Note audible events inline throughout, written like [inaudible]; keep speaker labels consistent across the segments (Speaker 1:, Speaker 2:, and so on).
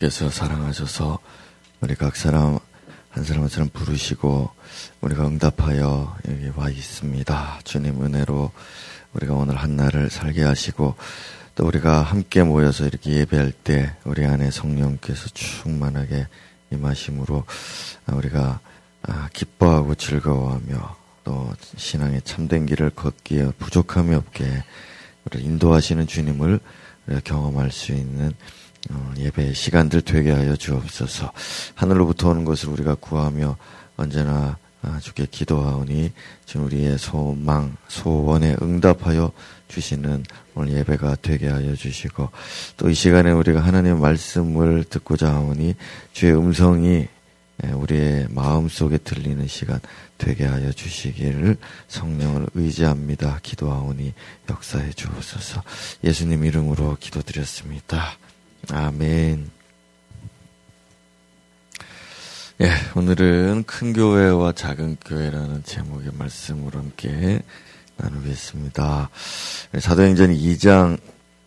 Speaker 1: 께서 사랑하셔서 우리 각 사람 한 사람 한 사람 부르시고 우리가 응답하여 여기 와 있습니다. 주님 은혜로 우리가 오늘 한 날을 살게 하시고 또 우리가 함께 모여서 이렇게 예배할 때 우리 안에 성령께서 충만하게 임하심으로 우리가 아, 기뻐하고 즐거워하며 또 신앙의 참된 길을 걷기에 부족함이 없게 우리를 인도하시는 주님을 경험할 수 있는 어, 예배 시간들 되게 하여 주옵소서. 하늘로부터 오는 것을 우리가 구하며 언제나 아, 주께 기도하오니 지금 우리의 소망, 소원에 응답하여 주시는 오늘 예배가 되게 하여 주시고 또 이 시간에 우리가 하나님의 말씀을 듣고자 하오니 주의 음성이 예, 우리의 마음 속에 들리는 시간 되게 하여 주시기를 성령을 의지합니다. 기도하오니 역사해 주옵소서. 예수님 이름으로 기도드렸습니다. 아멘. 예, 오늘은 큰 교회와 작은 교회라는 제목의 말씀으로 함께 나누겠습니다. 사도행전 2장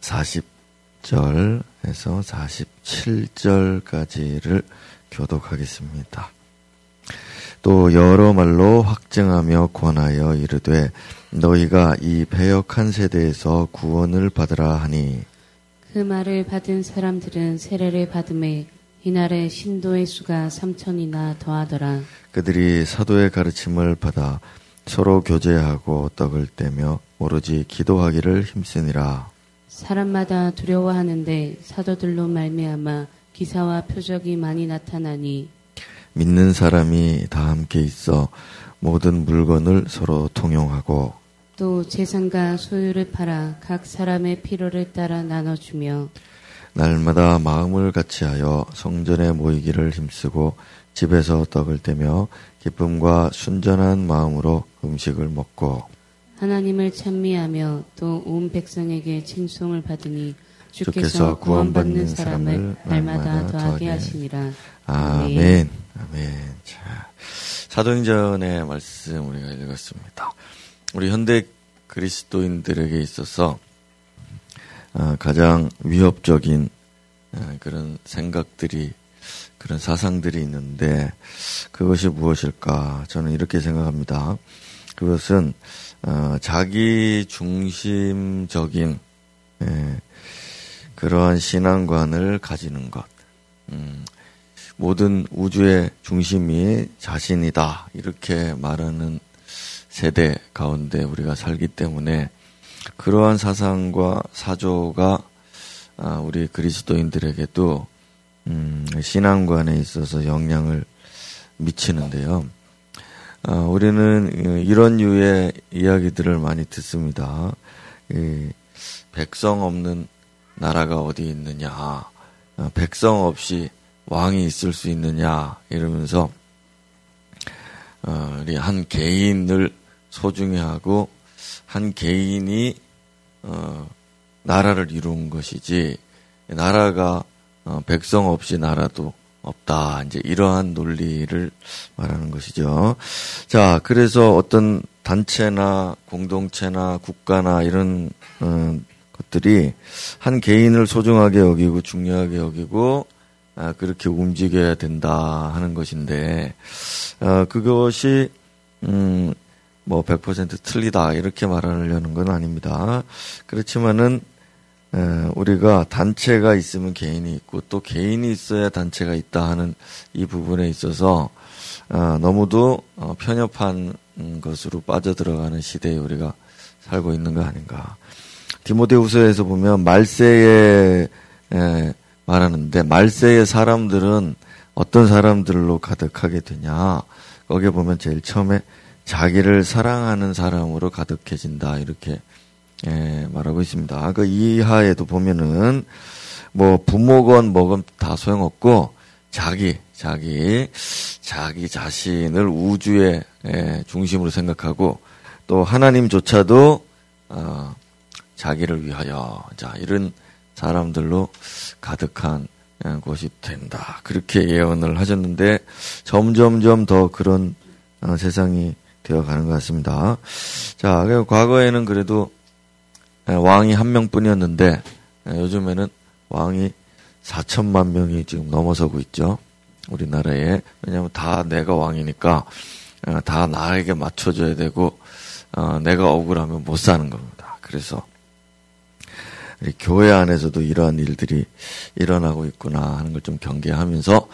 Speaker 1: 40절에서 47절까지를 교독하겠습니다. 또 여러 말로 확증하며 권하여 이르되 너희가 이 배역한 세대에서 구원을 받으라 하니
Speaker 2: 그 말을 받은 사람들은 세례를 받음에 이날에 신도의 수가 삼천이나 더하더라.
Speaker 1: 그들이 사도의 가르침을 받아 서로 교제하고 떡을 떼며 오로지 기도하기를 힘쓰니라.
Speaker 2: 사람마다 두려워하는데 사도들로 말미암아 기사와 표적이 많이 나타나니
Speaker 1: 믿는 사람이 다 함께 있어 모든 물건을 서로 통용하고
Speaker 2: 또 재산과 소유를 팔아 각 사람의 필요를 따라 나눠주며
Speaker 1: 날마다 마음을 같이하여 성전에 모이기를 힘쓰고 집에서 떡을 떼며 기쁨과 순전한 마음으로 음식을 먹고
Speaker 2: 하나님을 찬미하며 또 온 백성에게 칭송을 받으니 주께서 구원받는 사람을 날마다 더하게 하시니라.
Speaker 1: 아멘. 아멘. 자, 사도행전의 말씀 우리가 읽었습니다. 우리 현대 그리스도인들에게 있어서 아, 가장 위협적인 아, 그런 생각들이 그런 사상들이 있는데 그것이 무엇일까? 저는 이렇게 생각합니다. 그것은 어, 자기 중심적인 예, 그러한 신앙관을 가지는 것. 음, 모든 우주의 중심이 자신이다. 이렇게 말하는 세대 가운데 우리가 살기 때문에 그러한 사상과 사조가 아, 우리 그리스도인들에게도 음, 신앙관에 있어서 영향을 미치는데요. 아, 우리는 이런 유의 이야기들을 많이 듣습니다. 백성 없는 나라가 어디 있느냐, 아, 백성 없이 왕이 있을 수 있느냐 이러면서 어, 우리 한 개인을 소중히 하고 한 개인이 어, 나라를 이룬 것이지 나라가 어, 백성 없이 나라도 없다. 이제 이러한 논리를 말하는 것이죠. 자, 그래서 어떤 단체나 공동체나 국가나 이런 어, 것들이 한 개인을 소중하게 여기고 중요하게 여기고 아, 그렇게 움직여야 된다 하는 것인데 어, 그것이 음, 뭐 100% 틀리다 이렇게 말하려는 건 아닙니다. 그렇지만은 우리가 단체가 있으면 개인이 있고 또 개인이 있어야 단체가 있다 하는 이 부분에 있어서 어, 너무도 어, 편협한 것으로 빠져들어가는 시대에 우리가 살고 있는 거 아닌가. 디모데후서에서 보면 말세에 말하는데 말세의 사람들은 어떤 사람들로 가득하게 되냐. 거기에 보면 제일 처음에 자기를 사랑하는 사람으로 가득해진다 이렇게 예, 말하고 있습니다. 그 이하에도 보면은 뭐 부모건 뭐건 다 소용없고 자기 자기 자기 자신을 우주의 예, 중심으로 생각하고 또 하나님조차도 어, 자기를 위하여 자 이런 사람들로 가득한 예, 곳이 된다. 그렇게 예언을 하셨는데 점점점 더 그런 어, 세상이 되어 가는 것 같습니다. 자, 과거에는 그래도 왕이 한 명뿐이었는데 요즘에는 왕이 4천만 명이 지금 넘어서고 있죠. 우리나라에. 왜냐하면 다 내가 왕이니까 어, 다 나에게 맞춰줘야 되고 어, 내가 억울하면 못 사는 겁니다. 그래서 교회 안에서도 이러한 일들이 일어나고 있구나 하는 걸 좀 경계하면서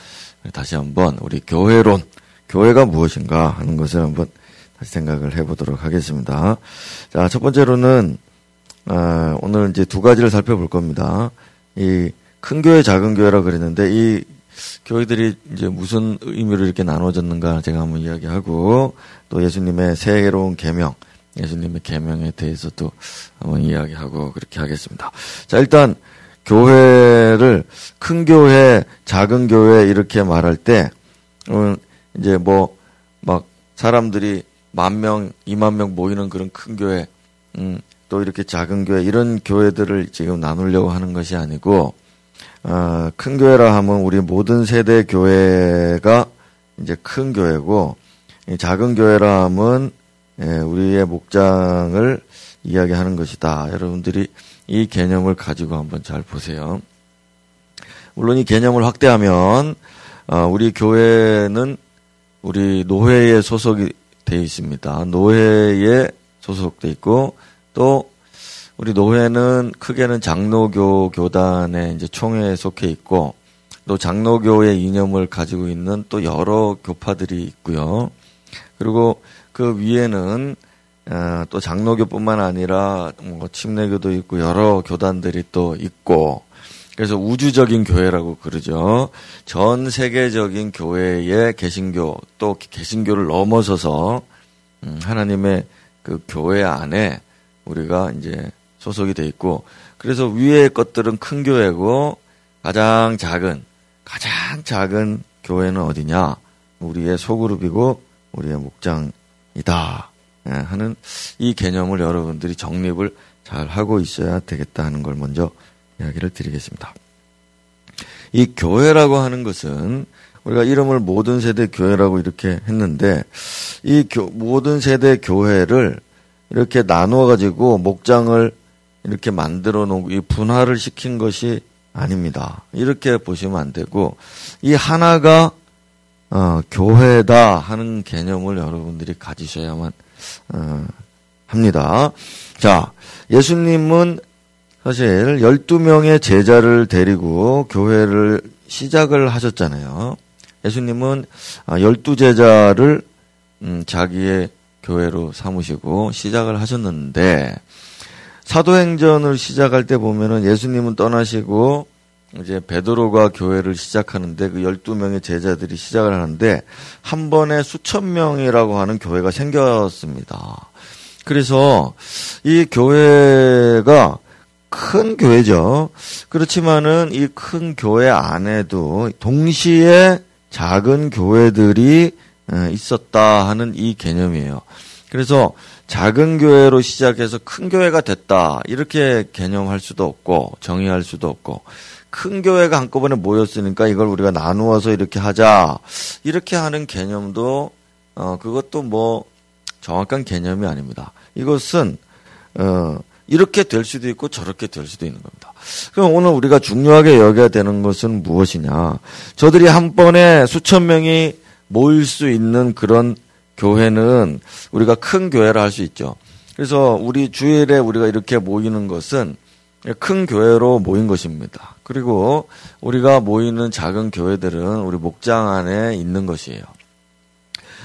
Speaker 1: 다시 한번 우리 교회론, 교회가 무엇인가 하는 것을 한번 다시 생각을 해보도록 하겠습니다. 자, 첫 번째로는 어, 오늘 이제 두 가지를 살펴볼 겁니다. 이 큰 교회, 작은 교회라 그랬는데 이 교회들이 이제 무슨 의미로 이렇게 나눠졌는가 제가 한번 이야기하고 또 예수님의 새로운 계명, 예수님의 계명에 대해서도 한번 이야기하고 그렇게 하겠습니다. 자, 일단 교회를 큰 교회, 작은 교회 이렇게 말할 때 음, 이제 뭐 막 사람들이 만 명, 이만 명 모이는 그런 큰 교회, 음, 또 이렇게 작은 교회 이런 교회들을 지금 나누려고 하는 것이 아니고 어, 큰 교회라 하면 우리 모든 세대 교회가 이제 큰 교회고 작은 교회라 하면 예, 우리의 목장을 이야기하는 것이다. 여러분들이 이 개념을 가지고 한번 잘 보세요. 물론 이 개념을 확대하면 어, 우리 교회는 우리 노회에 소속이 되어 있습니다. 노회에 소속돼 있고 또 우리 노회는 크게는 장로교 교단의 이제 총회에 속해 있고 또 장로교의 이념을 가지고 있는 또 여러 교파들이 있고요. 그리고 그 위에는 어, 또 장로교뿐만 아니라 뭐 침례교도 있고 여러 교단들이 또 있고 그래서 우주적인 교회라고 그러죠. 전 세계적인 교회의 개신교 또 개신교를 넘어서서 음, 하나님의 그 교회 안에 우리가 이제 소속이 돼 있고 그래서 위의 것들은 큰 교회고 가장 작은 가장 작은 교회는 어디냐? 우리의 소그룹이고 우리의 목장이다. 예, 하는 이 개념을 여러분들이 정립을 잘 하고 있어야 되겠다 하는 걸 먼저 이야기를 드리겠습니다. 이 교회라고 하는 것은 우리가 이름을 모든 세대 교회라고 이렇게 했는데 이 교, 모든 세대 교회를 이렇게 나누어 가지고 목장을 이렇게 만들어 놓고 이 분화를 시킨 것이 아닙니다. 이렇게 보시면 안 되고 이 하나가 어, 교회다 하는 개념을 여러분들이 가지셔야만 어, 합니다. 자, 예수님은 사실 12명의 제자를 데리고 교회를 시작을 하셨잖아요. 예수님은 12제자를 아, 음, 자기의 교회로 삼으시고 시작을 하셨는데 사도행전을 시작할 때 보면은 예수님은 떠나시고 이제 베드로가 교회를 시작하는데 그 12명의 제자들이 시작을 하는데 한 번에 수천 명이라고 하는 교회가 생겼습니다. 그래서 이 교회가 큰 교회죠. 그렇지만은 이 큰 교회 안에도 동시에 작은 교회들이 있었다 하는 이 개념이에요. 그래서 작은 교회로 시작해서 큰 교회가 됐다. 이렇게 개념할 수도 없고, 정의할 수도 없고, 큰 교회가 한꺼번에 모였으니까 이걸 우리가 나누어서 이렇게 하자. 이렇게 하는 개념도, 어, 그것도 뭐, 정확한 개념이 아닙니다. 이것은, 어, 이렇게 될 수도 있고 저렇게 될 수도 있는 겁니다. 그럼 오늘 우리가 중요하게 여겨야 되는 것은 무엇이냐. 저들이 한 번에 수천 명이 모일 수 있는 그런 교회는 우리가 큰 교회라 할 수 있죠. 그래서 우리 주일에 우리가 이렇게 모이는 것은 큰 교회로 모인 것입니다. 그리고 우리가 모이는 작은 교회들은 우리 목장 안에 있는 것이에요.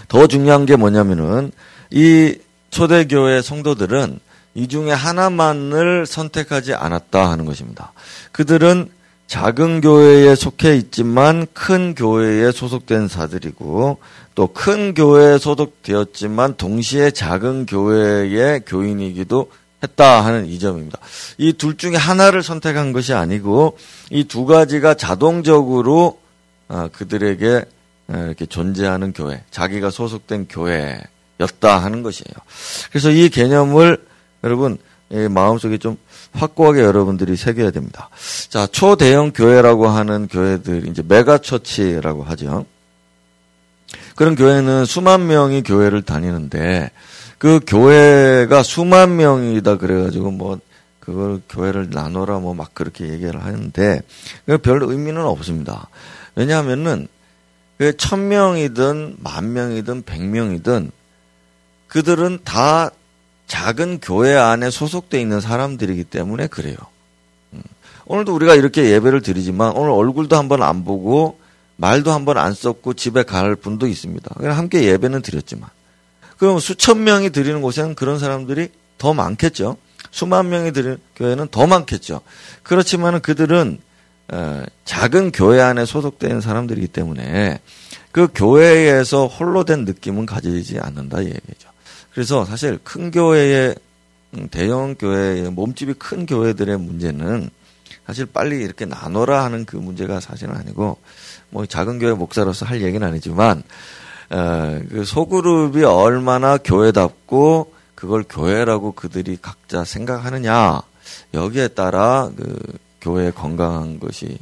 Speaker 1: 더 중요한 게 뭐냐면은 이 초대교회 성도들은 이 중에 하나만을 선택하지 않았다 하는 것입니다. 그들은 작은 교회에 속해 있지만 큰 교회에 소속된 사들이고 또 큰 교회에 소속되었지만 동시에 작은 교회의 교인이기도 했다 하는 이 점입니다. 이 둘 중에 하나를 선택한 것이 아니고 이 두 가지가 자동적으로 어, 그들에게 어, 이렇게 존재하는 교회, 자기가 소속된 교회였다 하는 것이에요. 그래서 이 개념을 여러분 마음속에 좀 확고하게 여러분들이 새겨야 됩니다. 자, 초대형 교회라고 하는 교회들, 이제 mega church라고 하죠. 그런 교회는 수만 명이 교회를 다니는데, 그 교회가 수만 명이다 그래가지고 뭐, 그걸 교회를 나눠라 뭐 막 그렇게 얘기를 하는데 별 의미는 없습니다. 왜냐하면은 그 천 명이든 만 명이든 백 명이든 그들은 다 작은 교회 안에 소속돼 있는 사람들이기 때문에 그래요. 음. 오늘도 우리가 이렇게 예배를 드리지만 오늘 얼굴도 한번 안 보고 말도 한번 안 썼고 집에 갈 분도 있습니다. 그냥 함께 예배는 드렸지만 그럼 수천 명이 드리는 곳에는 그런 사람들이 더 많겠죠. 수만 명이 드리는 교회는 더 많겠죠. 그렇지만 그들은 어, 작은 교회 안에 소속된 사람들이기 때문에 그 교회에서 홀로 된 느낌은 가지지 않는다 이 얘기죠. 그래서 사실 큰 교회의 음, 대형 교회의 몸집이 큰 교회들의 문제는 사실 빨리 이렇게 나눠라 하는 그 문제가 사실은 아니고 뭐 작은 교회 목사로서 할 얘기는 아니지만 어, 그 소그룹이 얼마나 교회답고 그걸 교회라고 그들이 각자 생각하느냐 여기에 따라 그 교회 건강한 것이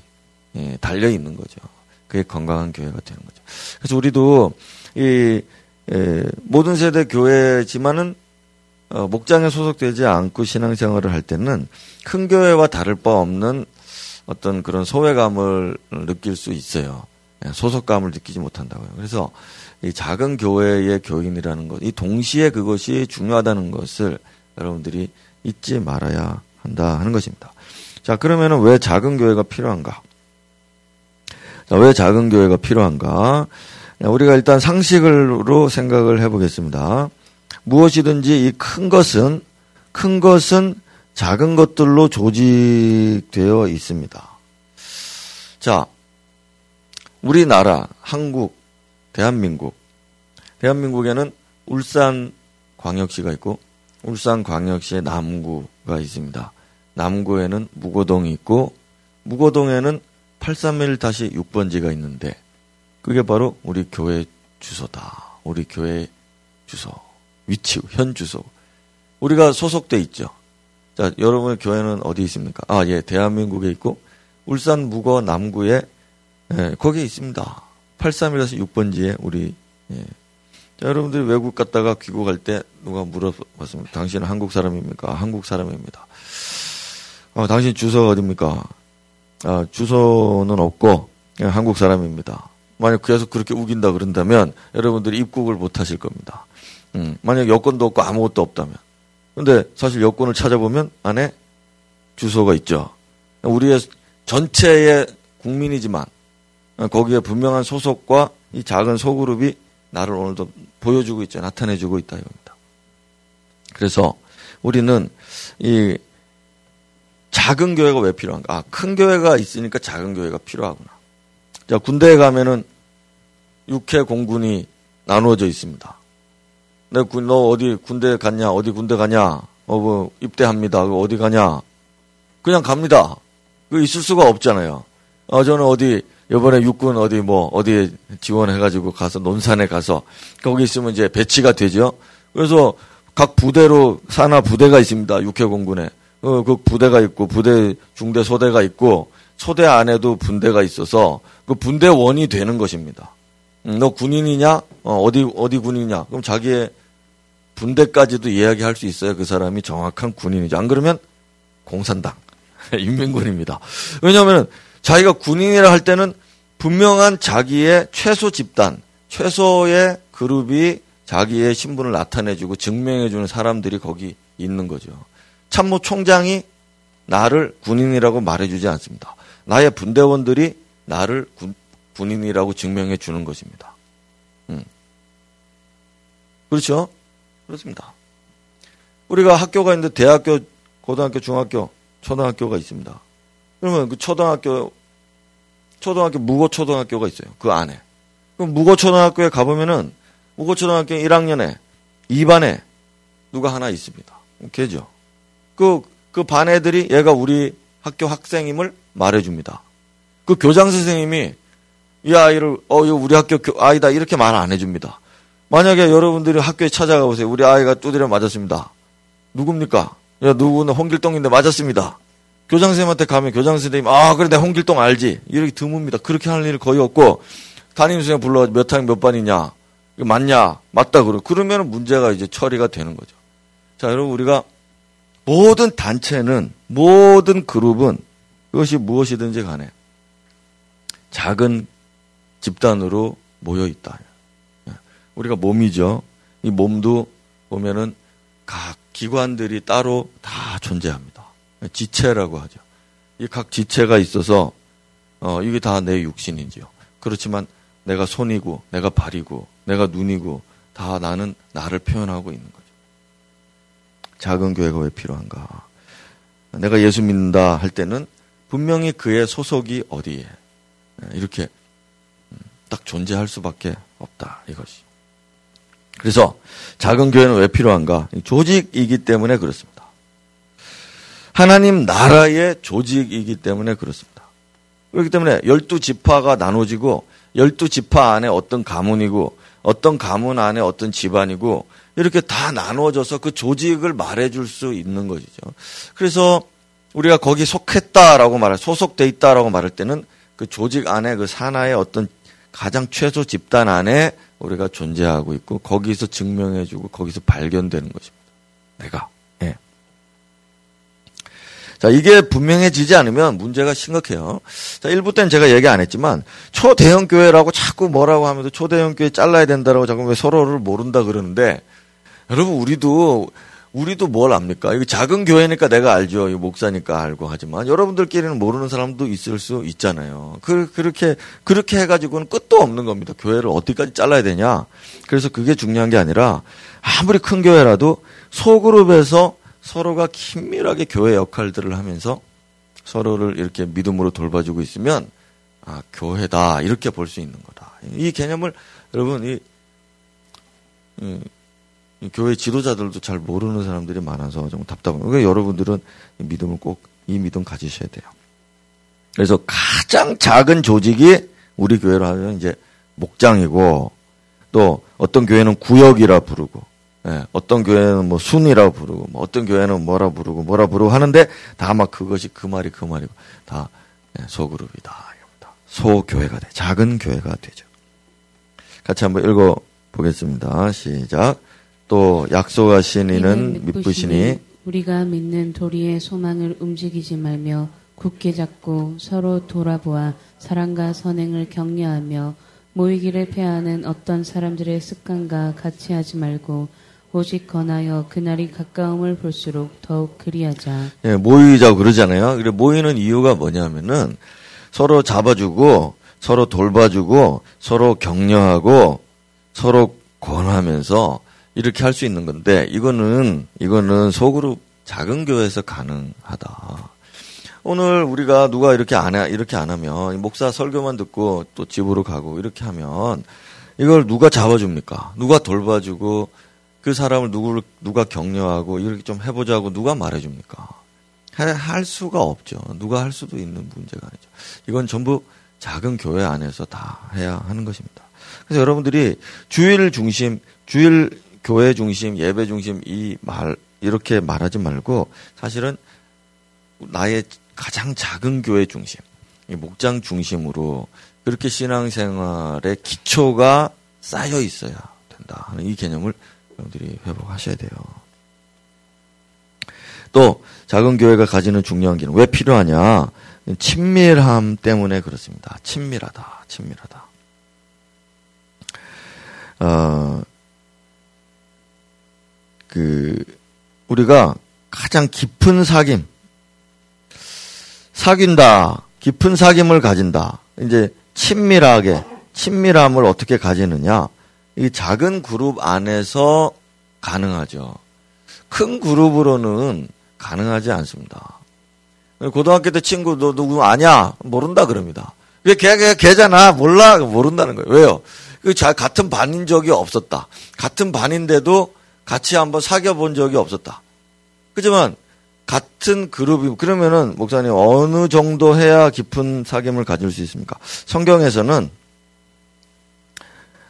Speaker 1: 예, 달려 있는 거죠. 그게 건강한 교회가 되는 거죠. 그래서 우리도 이 예, 모든 세대 교회지만은 어, 목장에 소속되지 않고 신앙생활을 할 때는 큰 교회와 다를 바 없는 어떤 그런 소외감을 느낄 수 있어요. 예, 소속감을 느끼지 못한다고요. 그래서 이 작은 교회의 교인이라는 것, 이 동시에 그것이 중요하다는 것을 여러분들이 잊지 말아야 한다 하는 것입니다. 자, 그러면은 왜 작은 교회가 필요한가? 자, 왜 작은 교회가 필요한가? 우리가 일단 상식으로 생각을 해보겠습니다. 무엇이든지 이 큰 것은 큰 것은 작은 것들로 조직되어 있습니다. 자, 우리나라, 한국, 대한민국. 대한민국에는 울산 광역시가 있고 울산 광역시의 남구가 있습니다. 남구에는 무고동이 있고 무고동에는 831-6번지가 있는데 그게 바로 우리 교회 주소다. 우리 교회 주소, 위치, 현 주소. 우리가 소속돼 있죠. 자, 여러분의 교회는 어디 있습니까? 아, 예, 대한민국에 있고 울산 무거 남구에 예, 거기에 있습니다. 83이라서 6번지에 우리 예. 자, 여러분들이 외국 갔다가 귀국할 때 누가 물어봤습니다. 당신은 한국 사람입니까? 한국 사람입니다. 어, 당신 주소가 어딥니까? 아, 주소는 없고 그냥 한국 사람입니다. 만약 계속 그렇게 우긴다 그런다면 여러분들이 입국을 못 하실 겁니다. 음, 만약 여권도 없고 아무것도 없다면. 근데 사실 여권을 찾아보면 안에 주소가 있죠. 우리의 전체의 국민이지만 거기에 분명한 소속과 이 작은 소그룹이 나를 오늘도 보여주고 있죠. 나타내주고 있다 이겁니다. 그래서 우리는 이 작은 교회가 왜 필요한가? 아, 큰 교회가 있으니까 작은 교회가 필요하구나. 자, 군대에 가면은 육해 공군이 나누어져 있습니다. 너, 너 어디 군대 갔냐? 어디 군대 가냐? 어, 뭐, 입대합니다. 어디 가냐? 그냥 갑니다. 그 있을 수가 없잖아요. 어, 저는 어디 이번에 육군 어디 뭐 어디에 지원해가지고 가서 논산에 가서 거기 있으면 이제 배치가 되죠. 그래서 각 부대로 산하 부대가 있습니다. 육해 공군에 어, 그 부대가 있고 부대 중대 소대가 있고 소대 안에도 분대가 있어서 그 분대원이 되는 것입니다. 음, 너 군인이냐? 어, 어디 어디 군인이냐? 그럼 자기의 분대까지도 이야기할 수 있어야 그 사람이 정확한 군인이죠. 안 그러면 공산당, [laughs] 인민군입니다. 왜냐하면 자기가 군인이라 할 때는 분명한 자기의 최소 집단, 최소의 그룹이 자기의 신분을 나타내주고 증명해주는 사람들이 거기 있는 거죠. 참모 총장이 나를 군인이라고 말해주지 않습니다. 나의 분대원들이 나를 군, 군인이라고 증명해 주는 것입니다. 음. 그렇죠? 그렇습니다. 우리가 학교가 있는데 대학교, 고등학교, 중학교, 초등학교가 있습니다. 그러면 그 초등학교, 초등학교, 무고초등학교가 있어요. 그 안에. 그럼 무고초등학교에 가보면은 무고초등학교 1학년에 2반에 누가 하나 있습니다. 걔죠. 그, 그 반 애들이 얘가 우리 학교 학생임을 말해줍니다. 그 교장 선생님이 이 아이를, 어, 이거 우리 학교 아이다. 이렇게 말 안 해줍니다. 만약에 여러분들이 학교에 찾아가 보세요. 우리 아이가 두드려 맞았습니다. 누굽니까? 야, 누구는 홍길동인데 맞았습니다. 교장 선생님한테 가면 교장 선생님 아 그래 내가 홍길동 알지 이렇게 드뭅니다. 그렇게 하는 일 거의 없고 담임 선생님 불러 몇 학년 몇 반이냐 맞냐 맞다 그러 그러면 문제가 이제 처리가 되는 거죠. 자 여러분 우리가 모든 단체는 모든 그룹은 그것이 무엇이든지 간에 작은 집단으로 모여 있다. 우리가 몸이죠. 이 몸도 보면은 각 기관들이 따로 다 존재합니다. 지체라고 하죠. 이 각 지체가 있어서 어 이게 다 내 육신이지요. 그렇지만 내가 손이고 내가 발이고 내가 눈이고 다 나는 나를 표현하고 있는 거죠. 작은 교회가 왜 필요한가? 내가 예수 믿는다 할 때는 분명히 그의 소속이 어디에 이렇게 딱 존재할 수밖에 없다 이것이. 그래서 작은 교회는 왜 필요한가? 조직이기 때문에 그렇습니다. 하나님 나라의 조직이기 때문에 그렇습니다. 그렇기 때문에 열두 지파가 나눠지고 열두 지파 안에 어떤 가문이고 어떤 가문 안에 어떤 집안이고 이렇게 다 나눠져서 그 조직을 말해줄 수 있는 것이죠. 그래서 우리가 거기 속했다라고 말할 소속돼 있다라고 말할 때는 그 조직 안에 그 산하의 어떤 가장 최소 집단 안에 우리가 존재하고 있고 거기서 증명해주고 거기서 발견되는 것입니다. 내가. 예. 자, 이게 분명해지지 않으면 문제가 심각해요. 자, 1부 때는 제가 얘기 안 했지만 초대형 교회라고 자꾸 뭐라고 하면서 초대형 교회 잘라야 된다라고 자꾸 왜 서로를 모른다 그러는데 여러분 우리도 우리도 뭘 압니까? 이거 작은 교회니까 내가 알죠. 이 목사니까 알고 하지만 여러분들끼리는 모르는 사람도 있을 수 있잖아요. 그, 그렇게 그렇게 해가지고는 끝도 없는 겁니다. 교회를 어디까지 잘라야 되냐? 그래서 그게 중요한 게 아니라 아무리 큰 교회라도 소그룹에서 서로가 긴밀하게 교회 역할들을 하면서 서로를 이렇게 믿음으로 돌봐주고 있으면 아 교회다 이렇게 볼 수 있는 거다. 이 개념을 여러분 이, 이 교회 지도자들도 잘 모르는 사람들이 많아서 좀 답답해요. 그러니까 여러분들은 믿음을 꼭 이 믿음 가지셔야 돼요. 그래서 가장 작은 조직이 우리 교회로 하면 이제 목장이고 또 어떤 교회는 구역이라 부르고 예, 어떤 교회는 뭐 순이라 부르고 뭐 어떤 교회는 뭐라 부르고 뭐라 부르고 하는데 다 막 그것이 그 말이 그 말이고 다 예, 소그룹이다. 소교회가 돼. 작은 교회가 되죠. 같이 한번 읽어 보겠습니다. 시작. 또 약속하신 이는 믿으시니
Speaker 2: 우리가 믿는 도리의 소망을 움직이지 말며 굳게 잡고 서로 돌아보아 사랑과 선행을 격려하며 모이기를 패하는 어떤 사람들의 습관과 같이 하지 말고 오직 권하여 그날이 가까움을 볼수록 더욱 그리하자.
Speaker 1: 예, 모이자고 그러잖아요. 그래 모이는 이유가 뭐냐면은 서로 잡아주고 서로 돌봐주고 서로 격려하고 서로 권하면서 이렇게 할 수 있는 건데 이거는 이거는 소그룹 작은 교회에서 가능하다. 오늘 우리가 누가 이렇게 안 해, 이렇게 안 하면 목사 설교만 듣고 또 집으로 가고 이렇게 하면 이걸 누가 잡아줍니까? 누가 돌봐주고 그 사람을 누구를 누가 격려하고 이렇게 좀 해보자고 누가 말해줍니까? 할 수가 없죠. 누가 할 수도 있는 문제가 아니죠. 이건 전부 작은 교회 안에서 다 해야 하는 것입니다. 그래서 여러분들이 주일 중심, 주일 교회 중심, 예배 중심 이 말, 이렇게 말하지 말고 사실은 나의 가장 작은 교회 중심, 목장 중심으로 그렇게 신앙생활의 기초가 쌓여 있어야 된다 하는 이 개념을 여러분들이 회복하셔야 돼요. 또 작은 교회가 가지는 중요한 기능 왜 필요하냐? 친밀함 때문에 그렇습니다. 친밀하다, 친밀하다. 어, 그 우리가 가장 깊은 사귐 사귄다 깊은 사귐을 가진다. 이제 친밀하게 친밀함을 어떻게 가지느냐? 이 작은 그룹 안에서 가능하죠. 큰 그룹으로는 가능하지 않습니다. 고등학교 때 친구 너 누구 아냐? 모른다 그럽니다. 왜 걔, 걔, 걔잖아. 몰라. 모른다는 거예요. 왜요? 그 같은 반인 적이 없었다. 같은 반인데도 같이 한번 사귀어 본 적이 없었다. 그지만 같은 그룹이 그러면은 목사님 어느 정도 해야 깊은 사귐을 가질 수 있습니까? 성경에서는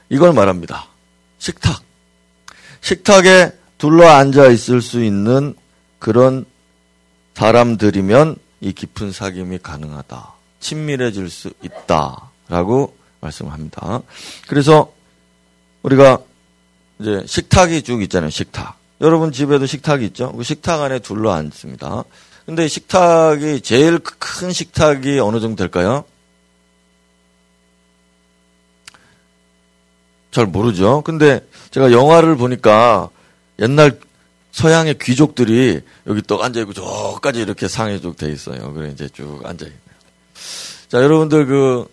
Speaker 1: 이걸 말합니다. 식탁. 식탁에 둘러 앉아 있을 수 있는 그런 사람들이면 이 깊은 사귐이 가능하다. 친밀해질 수 있다 라고 말씀을 합니다. 그래서 우리가 이제 식탁이 쭉 있잖아요. 식탁. 여러분 집에도 식탁이 있죠? 그 식탁 안에 둘러 앉습니다. 근데 식탁이 제일 큰 식탁이 어느 정도 될까요? 잘 모르죠. 근데 제가 영화를 보니까 옛날 서양의 귀족들이 여기 또 앉아있고 저까지 이렇게 상에 쭉 돼 있어요. 그래 이제 쭉 앉아있네요. 자, 여러분들 그,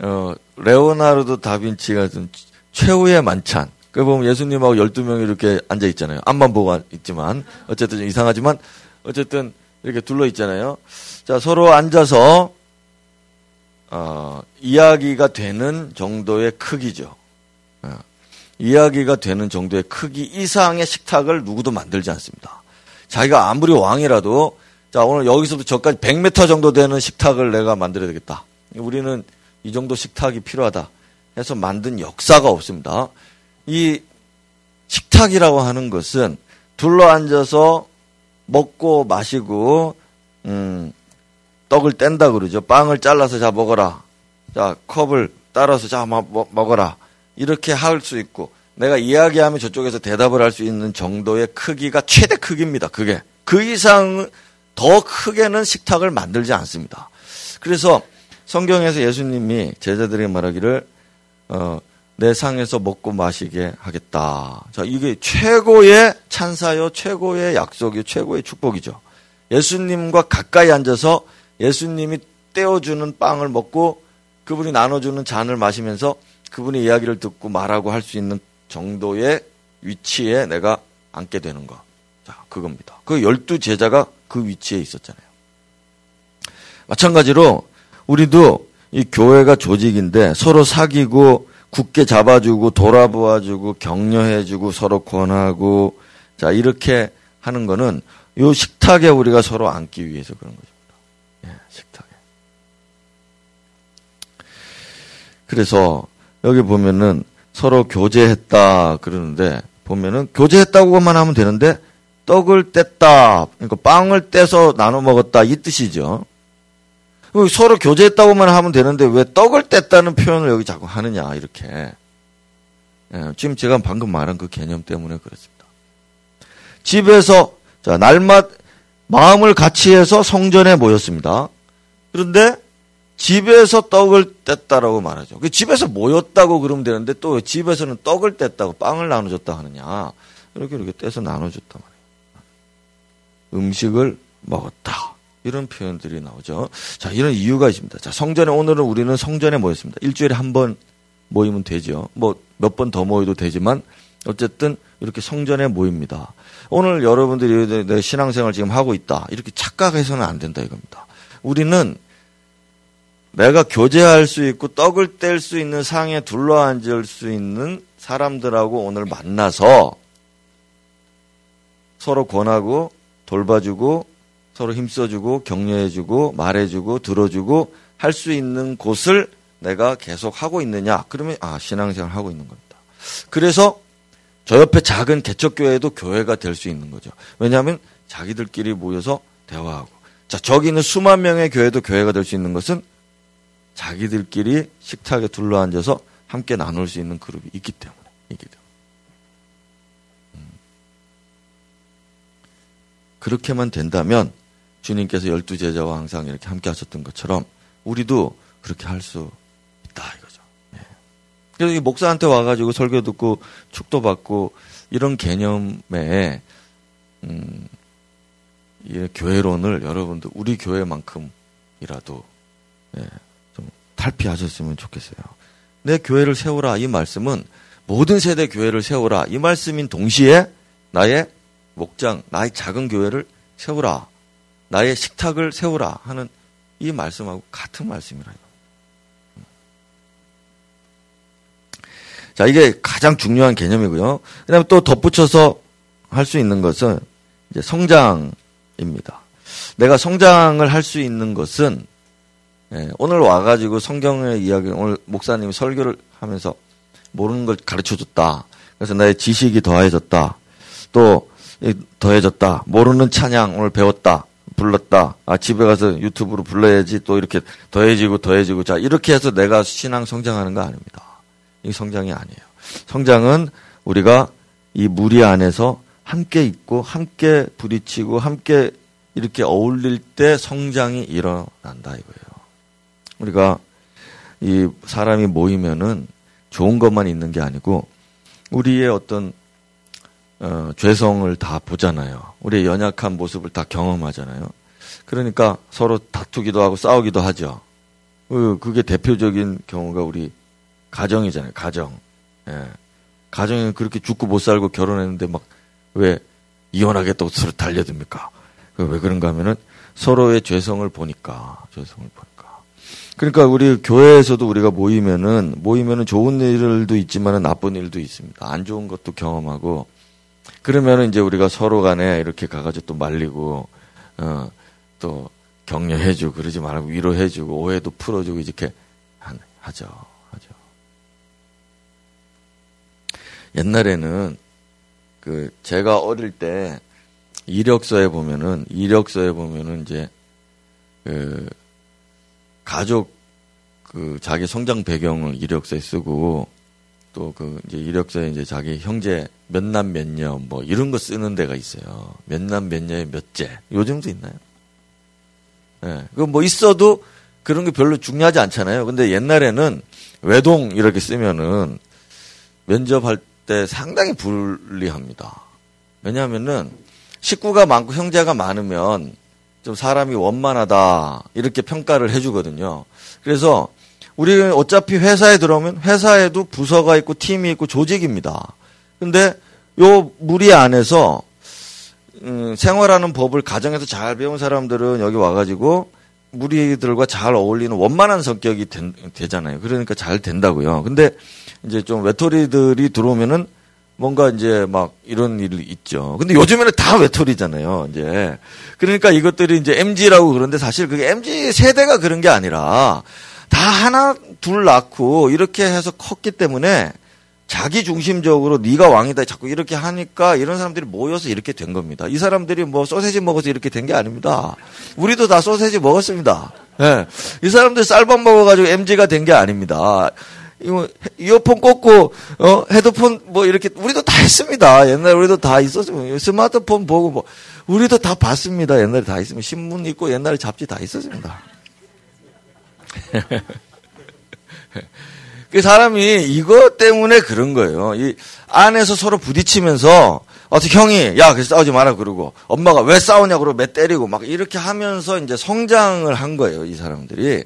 Speaker 1: 어, 레오나르도 다빈치가 좀 최후의 만찬. 그 보면 예수님하고 12명이 이렇게 앉아 있잖아요. 앞만 보고 있지만. 어쨌든 좀 이상하지만, 어쨌든 이렇게 둘러 있잖아요. 자, 서로 앉아서, 어, 이야기가 되는 정도의 크기죠. 어, 이야기가 되는 정도의 크기 이상의 식탁을 누구도 만들지 않습니다. 자기가 아무리 왕이라도 자 오늘 여기서부터 저까지 100m 정도 되는 식탁을 내가 만들어야 되겠다. 우리는 이 정도 식탁이 필요하다 해서 만든 역사가 없습니다. 이 식탁이라고 하는 것은 둘러 앉아서 먹고 마시고 음, 떡을 뗀다 그러죠. 빵을 잘라서 자 먹어라. 자 컵을 따라서 자 먹어라. 이렇게 할 수 있고 내가 이야기하면 저쪽에서 대답을 할 수 있는 정도의 크기가 최대 크기입니다. 그게 그 이상 더 크게는 식탁을 만들지 않습니다. 그래서 성경에서 예수님이 제자들에게 말하기를 어, 내 상에서 먹고 마시게 하겠다. 자, 이게 최고의 찬사요, 최고의 약속이요, 최고의 축복이죠. 예수님과 가까이 앉아서 예수님이 떼어주는 빵을 먹고 그분이 나눠주는 잔을 마시면서 그분의 이야기를 듣고 말하고 할 수 있는 정도의 위치에 내가 앉게 되는 거. 자, 그겁니다. 그 열두 제자가 그 위치에 있었잖아요. 마찬가지로 우리도 이 교회가 조직인데 서로 사귀고 굳게 잡아주고 돌아보아주고 격려해주고 서로 권하고 자 이렇게 하는 거는 요 식탁에 우리가 서로 앉기 위해서 그런 거죠. 예, 식탁에. 그래서 여기 보면은 서로 교제했다 그러는데 보면은 교제했다고만 하면 되는데 떡을 뗐다 그러니까 빵을 떼서 나눠 먹었다 이 뜻이죠. 서로 교제했다고만 하면 되는데 왜 떡을 뗐다는 표현을 여기 자꾸 하느냐 이렇게 예, 지금 제가 방금 말한 그 개념 때문에 그렇습니다. 집에서 자 날마다 마음을 같이 해서 성전에 모였습니다. 그런데 집에서 떡을 뗐다라고 말하죠. 그 집에서 모였다고 그러면 되는데 또 집에서는 떡을 뗐다고 빵을 나눠줬다 하느냐. 이렇게 이렇게 떼서 나눠줬단 말이에요. 음식을 먹었다. 이런 표현들이 나오죠. 자, 이런 이유가 있습니다. 자, 성전에, 오늘은 우리는 성전에 모였습니다. 일주일에 한 번 모이면 되죠. 뭐, 몇 번 더 모여도 되지만, 어쨌든 이렇게 성전에 모입니다. 오늘 여러분들이 내 신앙생활 지금 하고 있다. 이렇게 착각해서는 안 된다 이겁니다. 우리는 내가 교제할 수 있고 떡을 뗄 수 있는 상에 둘러앉을 수 있는 사람들하고 오늘 만나서 서로 권하고 돌봐주고 서로 힘써주고 격려해주고 말해주고 들어주고 할 수 있는 곳을 내가 계속 하고 있느냐? 그러면 아 신앙생활 하고 있는 겁니다. 그래서 저 옆에 작은 개척교회도 교회가 될 수 있는 거죠. 왜냐하면 자기들끼리 모여서 대화하고 자 저기 있는 수만 명의 교회도 교회가 될 수 있는 것은 자기들끼리 식탁에 둘러앉아서 함께 나눌 수 있는 그룹이 있기 때문에 때문에 음. 그렇게만 된다면 주님께서 열두 제자와 항상 이렇게 함께 하셨던 것처럼 우리도 그렇게 할 수 있다 이거죠. 예. 그래서 이 목사한테 와가지고 설교 듣고 축도 받고 이런 개념에 음, 이 교회론을 여러분들 우리 교회만큼이라도 예, 좀 탈피하셨으면 좋겠어요. 내 교회를 세우라 이 말씀은 모든 세대 교회를 세우라 이 말씀인 동시에 나의 목장 나의 작은 교회를 세우라 나의 식탁을 세우라 하는 이 말씀하고 같은 말씀이라. 자, 이게 가장 중요한 개념이고요. 그 다음에 또 덧붙여서 할 수 있는 것은 이제 성장입니다. 내가 성장을 할 수 있는 것은 예, 오늘 와가지고 성경의 이야기, 오늘 목사님이 설교를 하면서 모르는 걸 가르쳐 줬다. 그래서 나의 지식이 더해졌다. 또 더해졌다. 모르는 찬양 오늘 배웠다. 불렀다. 아, 집에 가서 유튜브로 불러야지 또 이렇게 더해지고 더해지고 자, 이렇게 해서 내가 신앙 성장하는 거 아닙니다. 이 성장이 아니에요. 성장은 우리가 이 무리 안에서 함께 있고 함께 부딪히고 함께 이렇게 어울릴 때 성장이 일어난다 이거예요. 우리가 이 사람이 모이면은 좋은 것만 있는 게 아니고 우리의 어떤 어, 죄성을 다 보잖아요. 우리의 연약한 모습을 다 경험하잖아요. 그러니까 서로 다투기도 하고 싸우기도 하죠. 그, 그게 대표적인 경우가 우리 가정이잖아요. 가정. 예. 가정에 그렇게 죽고 못 살고 결혼했는데 막 왜 이혼하겠다고 서로 달려듭니까? 왜 그런가 하면은 서로의 죄성을 보니까, 죄성을 보니까. 그러니까 우리 교회에서도 우리가 모이면은, 모이면은 좋은 일도 있지만은 나쁜 일도 있습니다. 안 좋은 것도 경험하고, 그러면은 이제 우리가 서로 간에 이렇게 가가지고 또 말리고, 어, 또 격려해주고, 그러지 말고 위로해주고, 오해도 풀어주고, 이렇게 하죠. 하죠. 옛날에는 그 제가 어릴 때 이력서에 보면은 이력서에 보면은 이제 그 가족 그 자기 성장 배경을 이력서에 쓰고 또 그 이제 이력서에 이제 자기 형제 몇 남 몇 녀 뭐 이런 거 쓰는 데가 있어요. 몇 남 몇 녀의 몇째 요즘도 있나요? 예. 네. 그뭐 있어도 그런 게 별로 중요하지 않잖아요. 근데 옛날에는 외동 이렇게 쓰면은 면접할 때 상당히 불리합니다. 왜냐하면은 식구가 많고 형제가 많으면 좀 사람이 원만하다 이렇게 평가를 해주거든요. 그래서 우리 어차피 회사에 들어오면 회사에도 부서가 있고 팀이 있고 조직입니다. 근데 요 무리 안에서 음, 생활하는 법을 가정에서 잘 배운 사람들은 여기 와가지고 무리들과 잘 어울리는 원만한 성격이 된, 되잖아요. 그러니까 잘 된다고요. 근데 이제 좀 외톨이들이 들어오면은 뭔가 이제 막 이런 일이 있죠. 근데 요즘에는 다 외톨이잖아요. 이제 그러니까 이것들이 이제 MG라고 그런데 사실 그게 MG 세대가 그런 게 아니라 다 하나 둘 낳고 이렇게 해서 컸기 때문에 자기 중심적으로 네가 왕이다 자꾸 이렇게 하니까 이런 사람들이 모여서 이렇게 된 겁니다. 이 사람들이 뭐 소세지 먹어서 이렇게 된 게 아닙니다. 우리도 다 소세지 먹었습니다. 예. 네. 이 사람들 쌀밥 먹어가지고 MG가 된 게 아닙니다. 이거 이어폰 꽂고 어 헤드폰 뭐 이렇게 우리도 다 했습니다. 옛날에 우리도 다 있었어요. 스마트폰 보고 뭐 우리도 다 봤습니다. 옛날에 다 있으면 신문 읽고 옛날에 잡지 다 있었습니다. [laughs] 그 사람이 이것 때문에 그런 거예요. 이 안에서 서로 부딪히면서 어떻게 형이 야 그래서 싸우지 마라. 그러고 엄마가 왜 싸우냐 그러고 매 때리고 막 이렇게 하면서 이제 성장을 한 거예요 이 사람들이.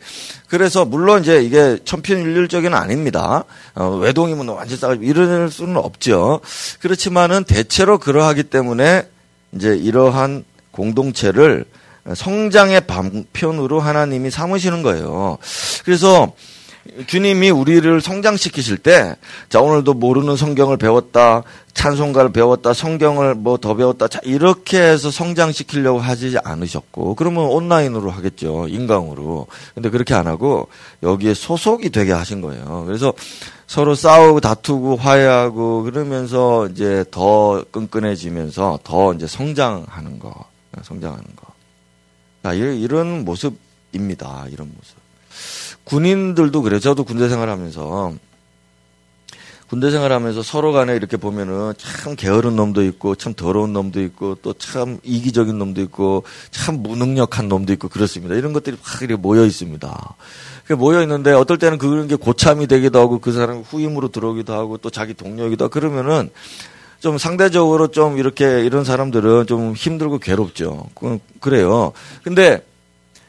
Speaker 1: 그래서 물론 이제 이게 천편일률적인 아닙니다. 어, 외동이면 완전 싸우고 이럴 수는 없죠. 그렇지만은 대체로 그러하기 때문에 이제 이러한 공동체를 성장의 방편으로 하나님이 삼으시는 거예요 그래서 주님이 우리를 성장시키실 때, 자, 오늘도 모르는 성경을 배웠다, 찬송가를 배웠다, 성경을 뭐 더 배웠다, 자, 이렇게 해서 성장시키려고 하지 않으셨고, 그러면 온라인으로 하겠죠. 인강으로. 근데 그렇게 안 하고, 여기에 소속이 되게 하신 거예요. 그래서 서로 싸우고 다투고 화해하고, 그러면서 이제 더 끈끈해지면서 더 이제 성장하는 거, 성장하는 거. 자, 이런 모습입니다. 이런 모습. 군인들도 그래요. 저도 군대 생활하면서 군대 생활하면서 서로 간에 이렇게 보면은 참 게으른 놈도 있고 참 더러운 놈도 있고 또 참 이기적인 놈도 있고 참 무능력한 놈도 있고 그렇습니다. 이런 것들이 확 이렇게 모여 있습니다. 모여 있는데 어떨 때는 그런 게 고참이 되기도 하고 그 사람 후임으로 들어오기도 하고 또 자기 동료이기도 하고 그러면은 좀 상대적으로 좀 이렇게 이런 사람들은 좀 힘들고 괴롭죠. 그래요. 근데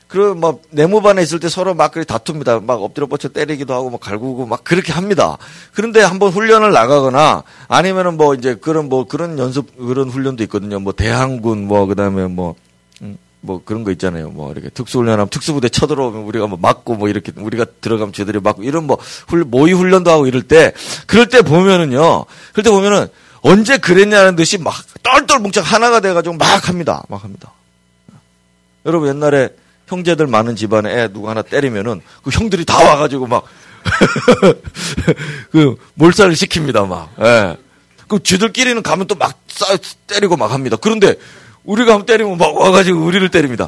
Speaker 1: 그리고 막 네모반에 있을 때 서로 막 그렇게 다툽니다. 막 엎드려 뻗쳐 때리기도 하고 막 갈구고 막 그렇게 합니다. 그런데 한번 훈련을 나가거나 아니면은 뭐 이제 그런 뭐 그런 연습 그런 훈련도 있거든요. 뭐 대항군 뭐 그다음에 뭐뭐 음, 뭐 그런 거 있잖아요. 뭐 이렇게 특수훈련하면 특수부대 쳐들어오면 우리가 뭐 맞고 뭐 이렇게 우리가 들어가면 쟤들이 맞고 이런 뭐 훌, 모의 훈련도 하고 이럴 때 그럴 때 보면은요. 그럴 때 보면은 언제 그랬냐는 듯이 막 똘똘 뭉쳐 하나가 돼가지고 막 합니다. 막 합니다. 여러분 옛날에 형제들 많은 집안에 애 누구 하나 때리면은 그 형들이 다 와가지고 막 [laughs] 그 몰살을 시킵니다 막. 예. 그 쥐들끼리는 가면 또 막 때리고 막 합니다. 그런데 우리가 한번 때리면 막 와가지고 우리를 때립니다.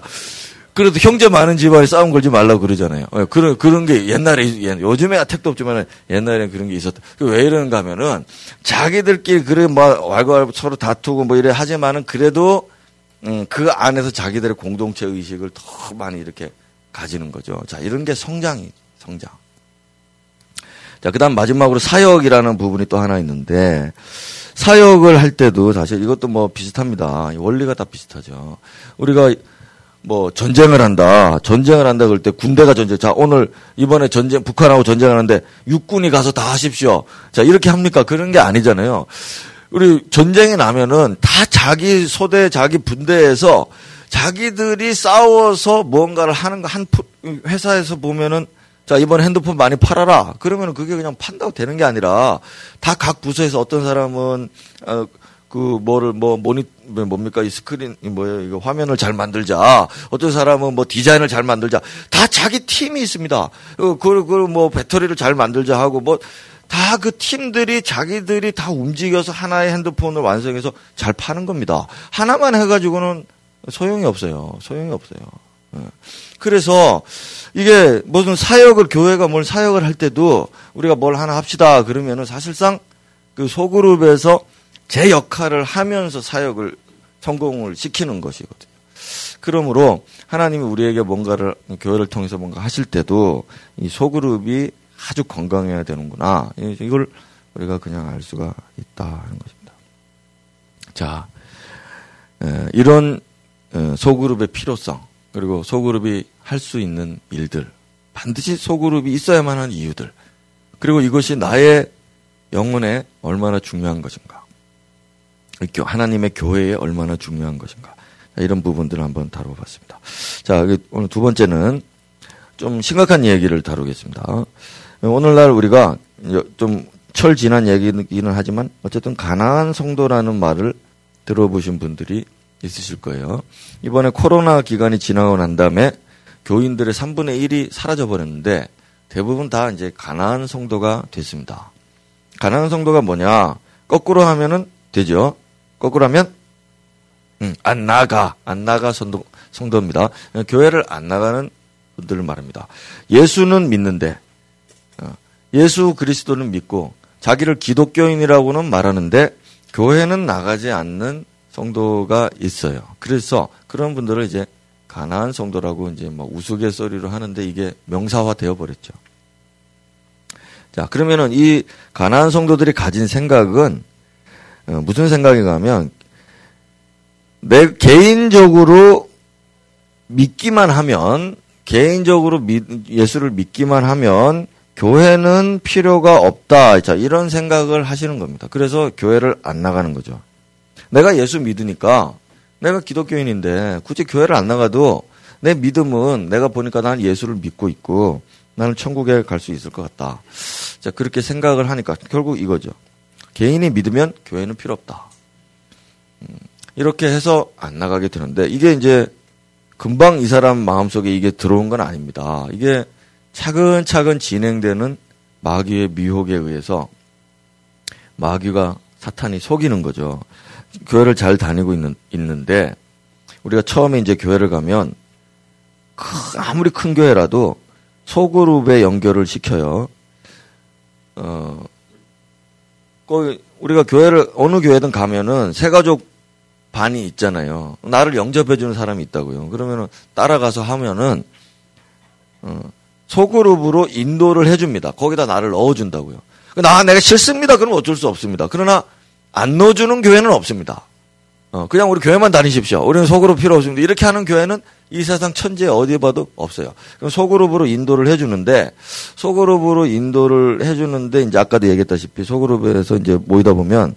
Speaker 1: 그래도 형제 많은 집안에 싸움 걸지 말라고 그러잖아요. 예, 그런, 그런 게 옛날에, 요즘에 택도 없지만 옛날에 그런 게 있었다. 그왜 이러는가 하면은 자기들끼리 그래, 뭐, 왈가왈부 서로 다투고 뭐 이래 하지만은 그래도 음, 그 안에서 자기들의 공동체 의식을 더 많이 이렇게 가지는 거죠. 자, 이런 게 성장이, 성장. 자, 그 다음 마지막으로 사역이라는 부분이 또 하나 있는데, 사역을 할 때도 사실 이것도 뭐 비슷합니다. 원리가 다 비슷하죠. 우리가 뭐 전쟁을 한다. 전쟁을 한다 그럴 때 군대가 전쟁. 자, 오늘 이번에 전쟁 북한하고 전쟁을 하는데 육군이 가서 다 하십시오. 자, 이렇게 합니까? 그런 게 아니잖아요. 우리 전쟁이 나면은 다 자기 소대, 자기 분대에서 자기들이 싸워서 무언가를 하는 거한 회사에서 보면은 자, 이번에 핸드폰 많이 팔아라. 그러면은 그게 그냥 판다고 되는 게 아니라 다 각 부서에서 어떤 사람은 어, 그 뭐를 뭐 모니 뭐 뭡니까? 이 스크린 뭐예요? 이거 화면을 잘 만들자. 어떤 사람은 뭐 디자인을 잘 만들자. 다 자기 팀이 있습니다. 그그 뭐 배터리를 잘 만들자 하고 뭐 다 그 팀들이 자기들이 다 움직여서 하나의 핸드폰을 완성해서 잘 파는 겁니다. 하나만 해가지고는 소용이 없어요. 소용이 없어요. 예. 그래서 이게 무슨 사역을 교회가 뭘 사역을 할 때도 우리가 뭘 하나 합시다 그러면은 사실상 그 소그룹에서 제 역할을 하면서 사역을 성공을 시키는 것이거든요. 그러므로 하나님이 우리에게 뭔가를 교회를 통해서 뭔가 하실 때도 이 소그룹이 아주 건강해야 되는구나. 이걸 우리가 그냥 알 수가 있다 하는 것입니다. 자, 이런 소그룹의 필요성 그리고 소그룹이 할 수 있는 일들 반드시 소그룹이 있어야만 하는 이유들 그리고 이것이 나의 영혼에 얼마나 중요한 것인가 하나님의 교회에 얼마나 중요한 것인가. 이런 부분들을 한번 다뤄봤습니다. 자, 오늘 두 번째는 좀 심각한 얘기를 다루겠습니다. 오늘날 우리가 좀 철 지난 얘기는 하지만 어쨌든 가난한 성도라는 말을 들어보신 분들이 있으실 거예요. 이번에 코로나 기간이 지나고 난 다음에 교인들의 3분의 1이 사라져 버렸는데 대부분 다 이제 가난한 성도가 됐습니다. 가난한 성도가 뭐냐? 거꾸로 하면은 되죠. 거꾸로 하면 음, 안 나가 안 나가 성도 성도입니다. 교회를 안 나가는 분들을 말합니다. 예수는 믿는데 어, 예수 그리스도는 믿고 자기를 기독교인이라고는 말하는데 교회는 나가지 않는 성도가 있어요. 그래서 그런 분들을 이제 가난한 성도라고 이제 뭐 우스갯소리로 하는데 이게 명사화 되어 버렸죠. 자, 그러면은 이 가난한 성도들이 가진 생각은 어, 무슨 생각이 가면 내 개인적으로 믿기만 하면 개인적으로 믿, 예수를 믿기만 하면 교회는 필요가 없다. 자, 이런 생각을 하시는 겁니다. 그래서 교회를 안 나가는 거죠. 내가 예수 믿으니까 내가 기독교인인데 굳이 교회를 안 나가도 내 믿음은 내가 보니까 나는 예수를 믿고 있고 나는 천국에 갈 수 있을 것 같다. 자, 그렇게 생각을 하니까 결국 이거죠. 개인이 믿으면 교회는 필요 없다. 음, 이렇게 해서 안 나가게 되는데 이게 이제 금방 이 사람 마음속에 이게 들어온 건 아닙니다. 이게 차근차근 진행되는 마귀의 미혹에 의해서 마귀가 사탄이 속이는 거죠. 교회를 잘 다니고 있는, 있는데 우리가 처음에 이제 교회를 가면 아무리 큰 교회라도 소그룹에 연결을 시켜요. 어, 우리가 교회를 어느 교회든 가면은 새 가족 반이 있잖아요. 나를 영접해 주는 사람이 있다고요. 그러면은 따라가서 하면은 어, 소그룹으로 인도를 해줍니다. 거기다 나를 넣어준다고요. 나 내가 싫습니다. 그럼 어쩔 수 없습니다. 그러나 안 넣어주는 교회는 없습니다. 어, 그냥 우리 교회만 다니십시오. 우리는 속으로 필요 없습니다. 이렇게 하는 교회는 이 세상 천지에 어디 봐도 없어요. 그럼 소그룹으로 인도를 해주는데, 소그룹으로 인도를 해주는데, 이제 아까도 얘기했다시피 소그룹에서 이제 모이다 보면,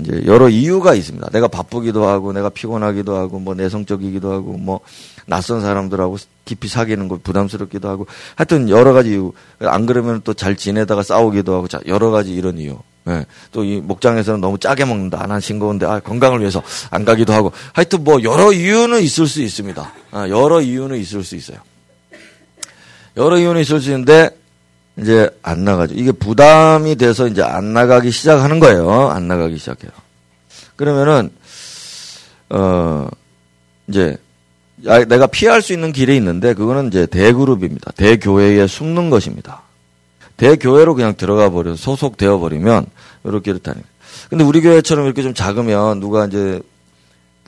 Speaker 1: 이제 여러 이유가 있습니다. 내가 바쁘기도 하고, 내가 피곤하기도 하고, 뭐 내성적이기도 하고, 뭐 낯선 사람들하고 깊이 사귀는 거 부담스럽기도 하고, 하여튼 여러 가지 이유. 안 그러면 또 잘 지내다가 싸우기도 하고, 자, 여러 가지 이런 이유. 네. 또이 목장에서는 너무 짜게 먹는다. 난 싱거운데 아, 건강을 위해서 안 가기도 하고. 하여튼 뭐 여러 이유는 있을 수 있습니다. 아, 여러 이유는 있을 수 있어요. 여러 이유는 있을 수 있는데 이제 안 나가죠. 이게 부담이 돼서 이제 안 나가기 시작하는 거예요. 안 나가기 시작해요. 그러면은 어 이제 내가 피할 수 있는 길이 있는데 그거는 이제 대그룹입니다. 대교회에 숨는 것입니다. 대교회로 그냥 들어가 버려 소속되어 버리면 이렇게 이렇다니. 근데 우리 교회처럼 이렇게 좀 작으면 누가 이제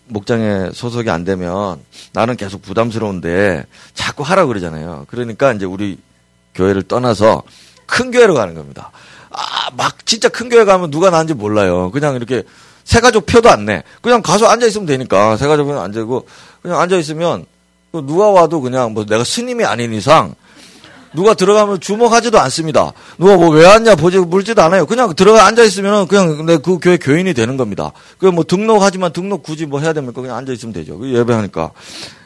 Speaker 1: 목장에 소속이 안 되면 나는 계속 부담스러운데 자꾸 하라 그러잖아요. 그러니까 이제 우리 교회를 떠나서 큰 교회로 가는 겁니다. 아, 막 진짜 큰 교회 가면 누가 나는지 몰라요. 그냥 이렇게 세 가족 표도 안 내. 그냥 가서 앉아 있으면 되니까 세 가족은 앉아고 그냥 앉아 있으면 누가 와도 그냥 뭐 내가 스님이 아닌 이상 누가 들어가면 주목하지도 않습니다. 누가 뭐 왜 왔냐 보지 물지도 않아요. 그냥 들어가 앉아 있으면 그냥 내 그 교회 교인이 되는 겁니다. 그 뭐 등록하지만 등록 굳이 뭐 해야 됩니까? 그냥 앉아 있으면 되죠. 그 예배하니까.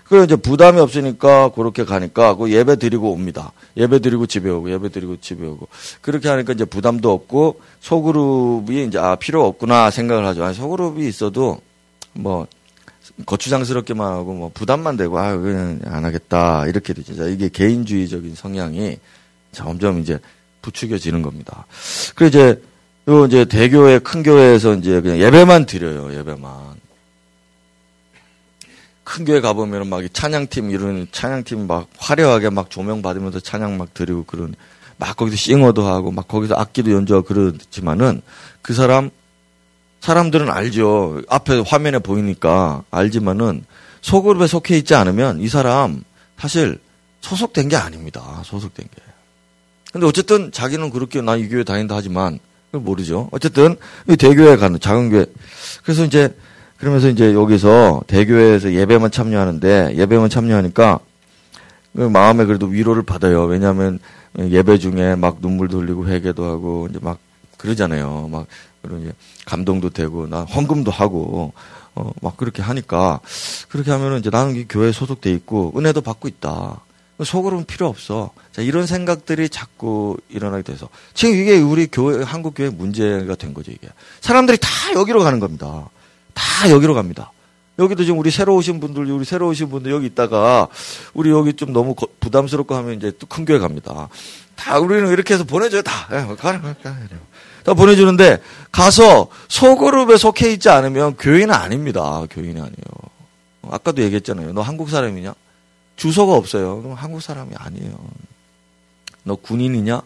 Speaker 1: 그래 이제 부담이 없으니까 그렇게 가니까 그 예배 드리고 옵니다. 예배 드리고 집에 오고 예배 드리고 집에 오고 그렇게 하니까 이제 부담도 없고 소그룹이 이제 아 필요 없구나 생각을 하죠. 아니, 소그룹이 있어도 뭐 거추장스럽게만 하고 뭐 부담만 되고 아 그냥 안 하겠다 이렇게 되죠. 이게 개인주의적인 성향이 점점 이제 부추겨지는 겁니다. 그 이제 요 이제 대교회 큰 교회에서 이제 그냥 예배만 드려요. 예배만. 큰 교회 가보면 막 찬양팀 이런 찬양팀 막 화려하게 막 조명 받으면서 찬양 막 드리고 그런 막 거기서 싱어도 하고 막 거기서 악기도 연주하고 그러지만은 그 사람 사람들은 알죠. 앞에 화면에 보이니까 알지만은 소그룹에 속해 있지 않으면 이 사람 사실 소속된 게 아닙니다. 소속된 게. 근데 어쨌든 자기는 그렇게 나 이 교회 다닌다 하지만 모르죠. 어쨌든 대교회 가는 작은 교회. 그래서 이제 그러면서 이제 여기서 대교회에서 예배만 참여하는데 예배만 참여하니까 그 마음에 그래도 위로를 받아요. 왜냐하면 예배 중에 막 눈물도 흘리고 회개도 하고 이제 막 그러잖아요. 막 그런 감동도 되고 나 헌금도 하고 어 막 그렇게 하니까 그렇게 하면은 이제 나는 이 교회에 소속돼 있고 은혜도 받고 있다. 속으로는 필요 없어. 자, 이런 생각들이 자꾸 일어나게 돼서 지금 이게 우리 교회 한국 교회 문제가 된 거죠 이게 사람들이 다 여기로 가는 겁니다. 다 여기로 갑니다. 여기도 지금 우리 새로 오신 분들, 우리 새로 오신 분들 여기 있다가 우리 여기 좀 너무 부담스럽고 하면 이제 또 큰 교회 갑니다. 다 우리는 이렇게 해서 보내줘요. 다. 예, 가라, 가라, 가라. 다 보내주는데 가서 소그룹에 속해 있지 않으면 교인은 아닙니다. 교인이 아니에요. 아까도 얘기했잖아요. 너 한국 사람이냐? 주소가 없어요. 그럼 한국 사람이 아니에요. 너 군인이냐?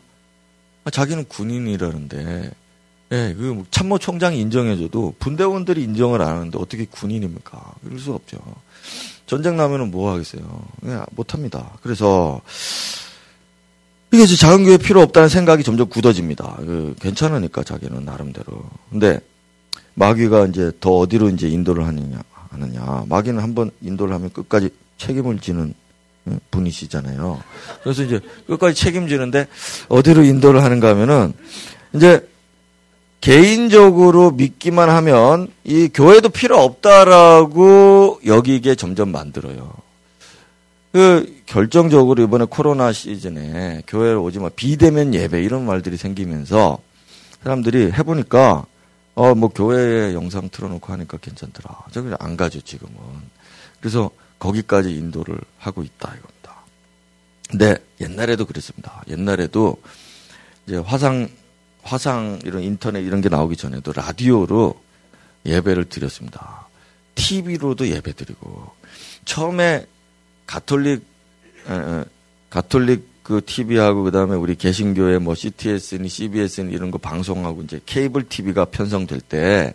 Speaker 1: 아, 자기는 군인이라는데, 예, 그뭐 참모총장이 인정해줘도 분대원들이 인정을 안 하는데 어떻게 군인입니까? 그럴 수 없죠. 전쟁 나면은 뭐 하겠어요? 예, 못 합니다. 그래서 이게 이제 작은 교회 필요 없다는 생각이 점점 굳어집니다. 그 괜찮으니까 자기는 나름대로. 근데 마귀가 이제 더 어디로 이제 인도를 하느냐 하느냐. 마귀는 한번 인도를 하면 끝까지 책임을 지는 분이시잖아요. 그래서 이제 끝까지 책임지는데 어디로 인도를 하는가 하면은 이제 개인적으로 믿기만 하면 이 교회도 필요 없다라고 여기게 점점 만들어요. 그 결정적으로 이번에 코로나 시즌에 교회를 오지 마 비대면 예배 이런 말들이 생기면서 사람들이 해보니까 어 뭐 교회 영상 틀어놓고 하니까 괜찮더라. 저기 안 가죠 지금은. 그래서 거기까지 인도를 하고 있다 이겁니다. 근데 옛날에도 그랬습니다. 옛날에도 이제 화상 화상 이런 인터넷 이런 게 나오기 전에도 라디오로 예배를 드렸습니다. TV로도 예배 드리고 처음에 가톨릭 가톨릭 그 TV하고 그다음에 우리 개신교회 뭐 CTS니 CBS니 이런 거 방송하고 이제 케이블 TV가 편성될 때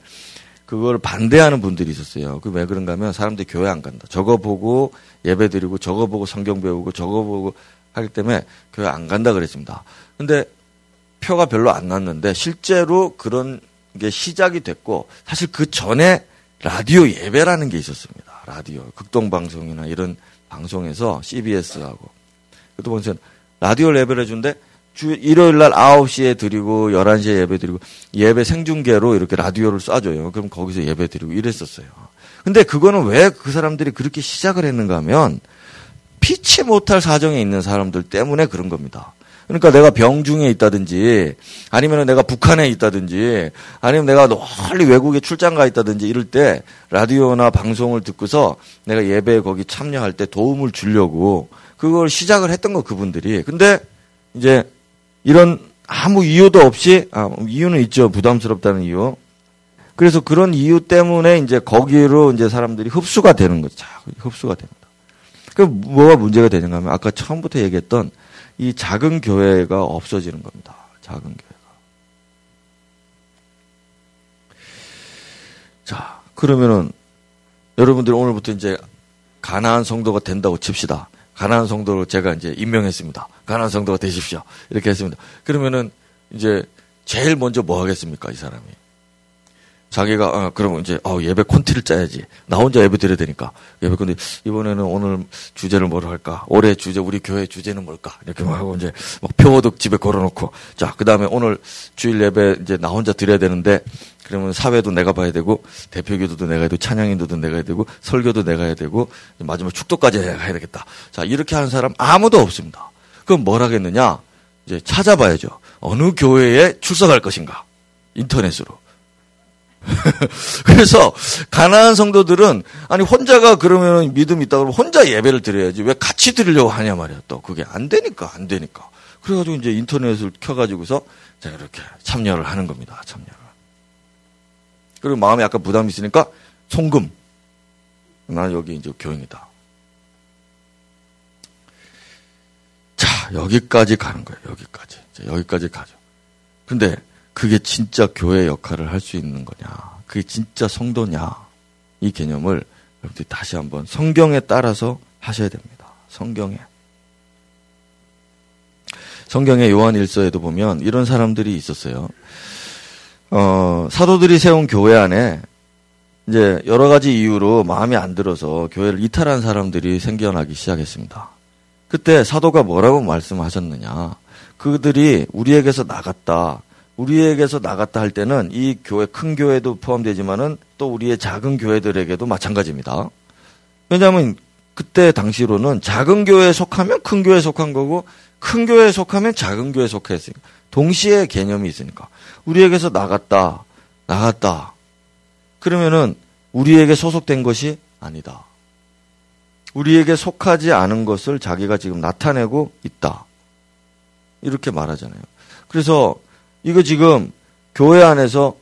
Speaker 1: 그걸 반대하는 분들이 있었어요. 그 왜 그런가 하면 사람들이 교회 안 간다. 저거 보고 예배 드리고 저거 보고 성경 배우고 저거 보고 하기 때문에 교회 안 간다 그랬습니다. 근데 표가 별로 안 났는데 실제로 그런 게 시작이 됐고 사실 그 전에 라디오 예배라는 게 있었습니다. 라디오 극동 방송이나 이런 방송에서 CBS하고 그것도 보세요. 라디오 예배를 해준데 주 일요일 날 9시에 드리고 11시에 예배 드리고 예배 생중계로 이렇게 라디오를 쏴줘요. 그럼 거기서 예배 드리고 이랬었어요. 근데 그거는 왜 그 사람들이 그렇게 시작을 했는가 하면 피치 못할 사정에 있는 사람들 때문에 그런 겁니다. 그러니까 내가 병중에 있다든지 아니면 내가 북한에 있다든지 아니면 내가 멀리 외국에 출장 가 있다든지 이럴 때 라디오나 방송을 듣고서 내가 예배에 거기 참여할 때 도움을 주려고 그걸 시작을 했던 거 그분들이. 근데 이제 이런 아무 이유도 없이 아, 이유는 있죠. 부담스럽다는 이유. 그래서 그런 이유 때문에 이제 거기로 이제 사람들이 흡수가 되는 거죠. 흡수가 됩니다. 그 뭐가 문제가 되는가 하면 아까 처음부터 얘기했던 이 작은 교회가 없어지는 겁니다. 작은 교회가. 자, 그러면은 여러분들 오늘부터 이제 가나안 성도가 된다고 칩시다. 가나안 성도로 제가 이제 임명했습니다. 가나안 성도가 되십시오. 이렇게 했습니다. 그러면은 이제 제일 먼저 뭐 하겠습니까, 이 사람이? 자기가 어, 그러면 이제 어, 예배 콘티를 짜야지. 나 혼자 예배 드려야 되니까 예배 콘티 이번에는 오늘 주제를 뭐로 할까? 올해 주제 우리 교회 주제는 뭘까? 이렇게 하고 이제 막 표어도 집에 걸어놓고 자 그다음에 오늘 주일 예배 이제 나 혼자 드려야 되는데 그러면 사회도 내가 봐야 되고 대표기도도 내가 되고 찬양인도도 내가 해야 되고 설교도 내가 해야 되고 마지막 축도까지 해야 되겠다. 자 이렇게 하는 사람 아무도 없습니다. 그럼 뭘 하겠느냐? 이제 찾아봐야죠. 어느 교회에 출석할 것인가? 인터넷으로. [laughs] 그래서 가난한 성도들은 아니 혼자가 그러면 믿음 있다 그러면 혼자 예배를 드려야지. 왜 같이 드리려고 하냐 말이야 또. 그게 안 되니까 안 되니까. 그래가지고 이제 인터넷을 켜가지고서 제가 이렇게 참여를 하는 겁니다 참여를. 그리고 마음에 약간 부담이 있으니까 송금. 나는 여기 이제 교인이다. 자 여기까지 가는 거예요 여기까지. 여기까지 가죠. 근데 그게 진짜 교회 역할을 할 수 있는 거냐? 그게 진짜 성도냐? 이 개념을 여러분들이 다시 한번 성경에 따라서 하셔야 됩니다. 성경에. 성경의 요한 일서에도 보면 이런 사람들이 있었어요. 어, 사도들이 세운 교회 안에 이제 여러 가지 이유로 마음에 안 들어서 교회를 이탈한 사람들이 생겨나기 시작했습니다. 그때 사도가 뭐라고 말씀하셨느냐? 그들이 우리에게서 나갔다. 우리에게서 나갔다 할 때는 이 교회 큰 교회도 포함되지만은 또 우리의 작은 교회들에게도 마찬가지입니다. 왜냐하면 그때 당시로는 작은 교회에 속하면 큰 교회에 속한 거고 큰 교회에 속하면 작은 교회에 속했으니까 동시에 개념이 있으니까 우리에게서 나갔다 나갔다 그러면은 우리에게 소속된 것이 아니다. 우리에게 속하지 않은 것을 자기가 지금 나타내고 있다. 이렇게 말하잖아요. 그래서 이거 지금 교회 안에서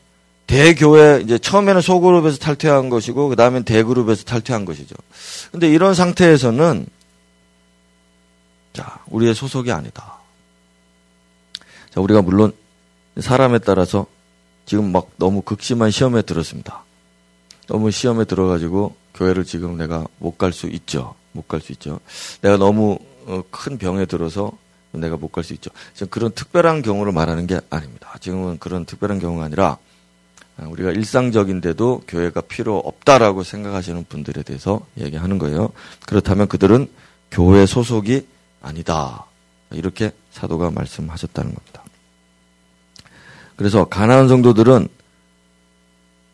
Speaker 1: 대교회 이제 처음에는 소그룹에서 탈퇴한 것이고 그 다음엔 대그룹에서 탈퇴한 것이죠. 근데 이런 상태에서는 자, 우리의 소속이 아니다. 자, 우리가 물론 사람에 따라서 지금 막 너무 극심한 시험에 들었습니다. 너무 시험에 들어가지고 교회를 지금 내가 못 갈 수 있죠. 못 갈 수 있죠. 내가 너무 어, 큰 병에 들어서 내가 못 갈 수 있죠. 지금 그런 특별한 경우를 말하는 게 아닙니다. 지금은 그런 특별한 경우가 아니라 아, 우리가 일상적인데도 교회가 필요 없다라고 생각하시는 분들에 대해서 얘기하는 거예요. 그렇다면 그들은 교회 소속이 아니다. 이렇게 사도가 말씀하셨다는 겁니다. 그래서 가난한 성도들은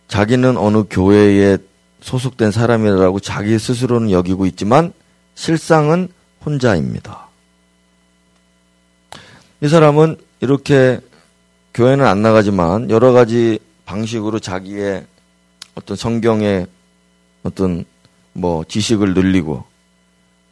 Speaker 1: 자기는 어느 교회에 소속된 사람이라고 자기 스스로는 여기고 있지만 실상은 혼자입니다. 이 사람은 이렇게 교회는 안 나가지만 여러 가지 방식으로 자기의 어떤 성경의 어떤 뭐 지식을 늘리고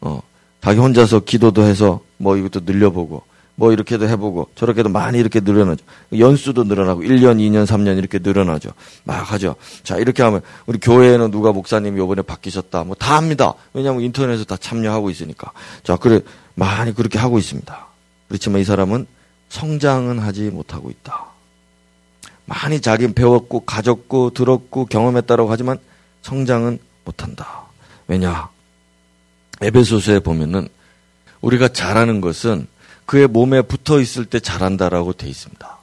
Speaker 1: 어 자기 혼자서 기도도 해서 뭐 이것도 늘려보고 뭐 이렇게도 해보고 저렇게도 많이 이렇게 늘어나죠. 연수도 늘어나고 1년, 2년, 3년 이렇게 늘어나죠. 막 하죠. 자, 이렇게 하면 우리 교회에는 누가 목사님이 요번에 바뀌셨다. 뭐 다 합니다. 왜냐하면 인터넷에 다 참여하고 있으니까. 자, 그래 많이 그렇게 하고 있습니다. 그렇지만 이 사람은 성장은 하지 못하고 있다. 많이 자기 배웠고 가졌고 들었고 경험했다라고 하지만 성장은 못한다. 왜냐? 에베소서에 보면은 우리가 잘하는 것은 그의 몸에 붙어 있을 때 잘한다라고 돼 있습니다.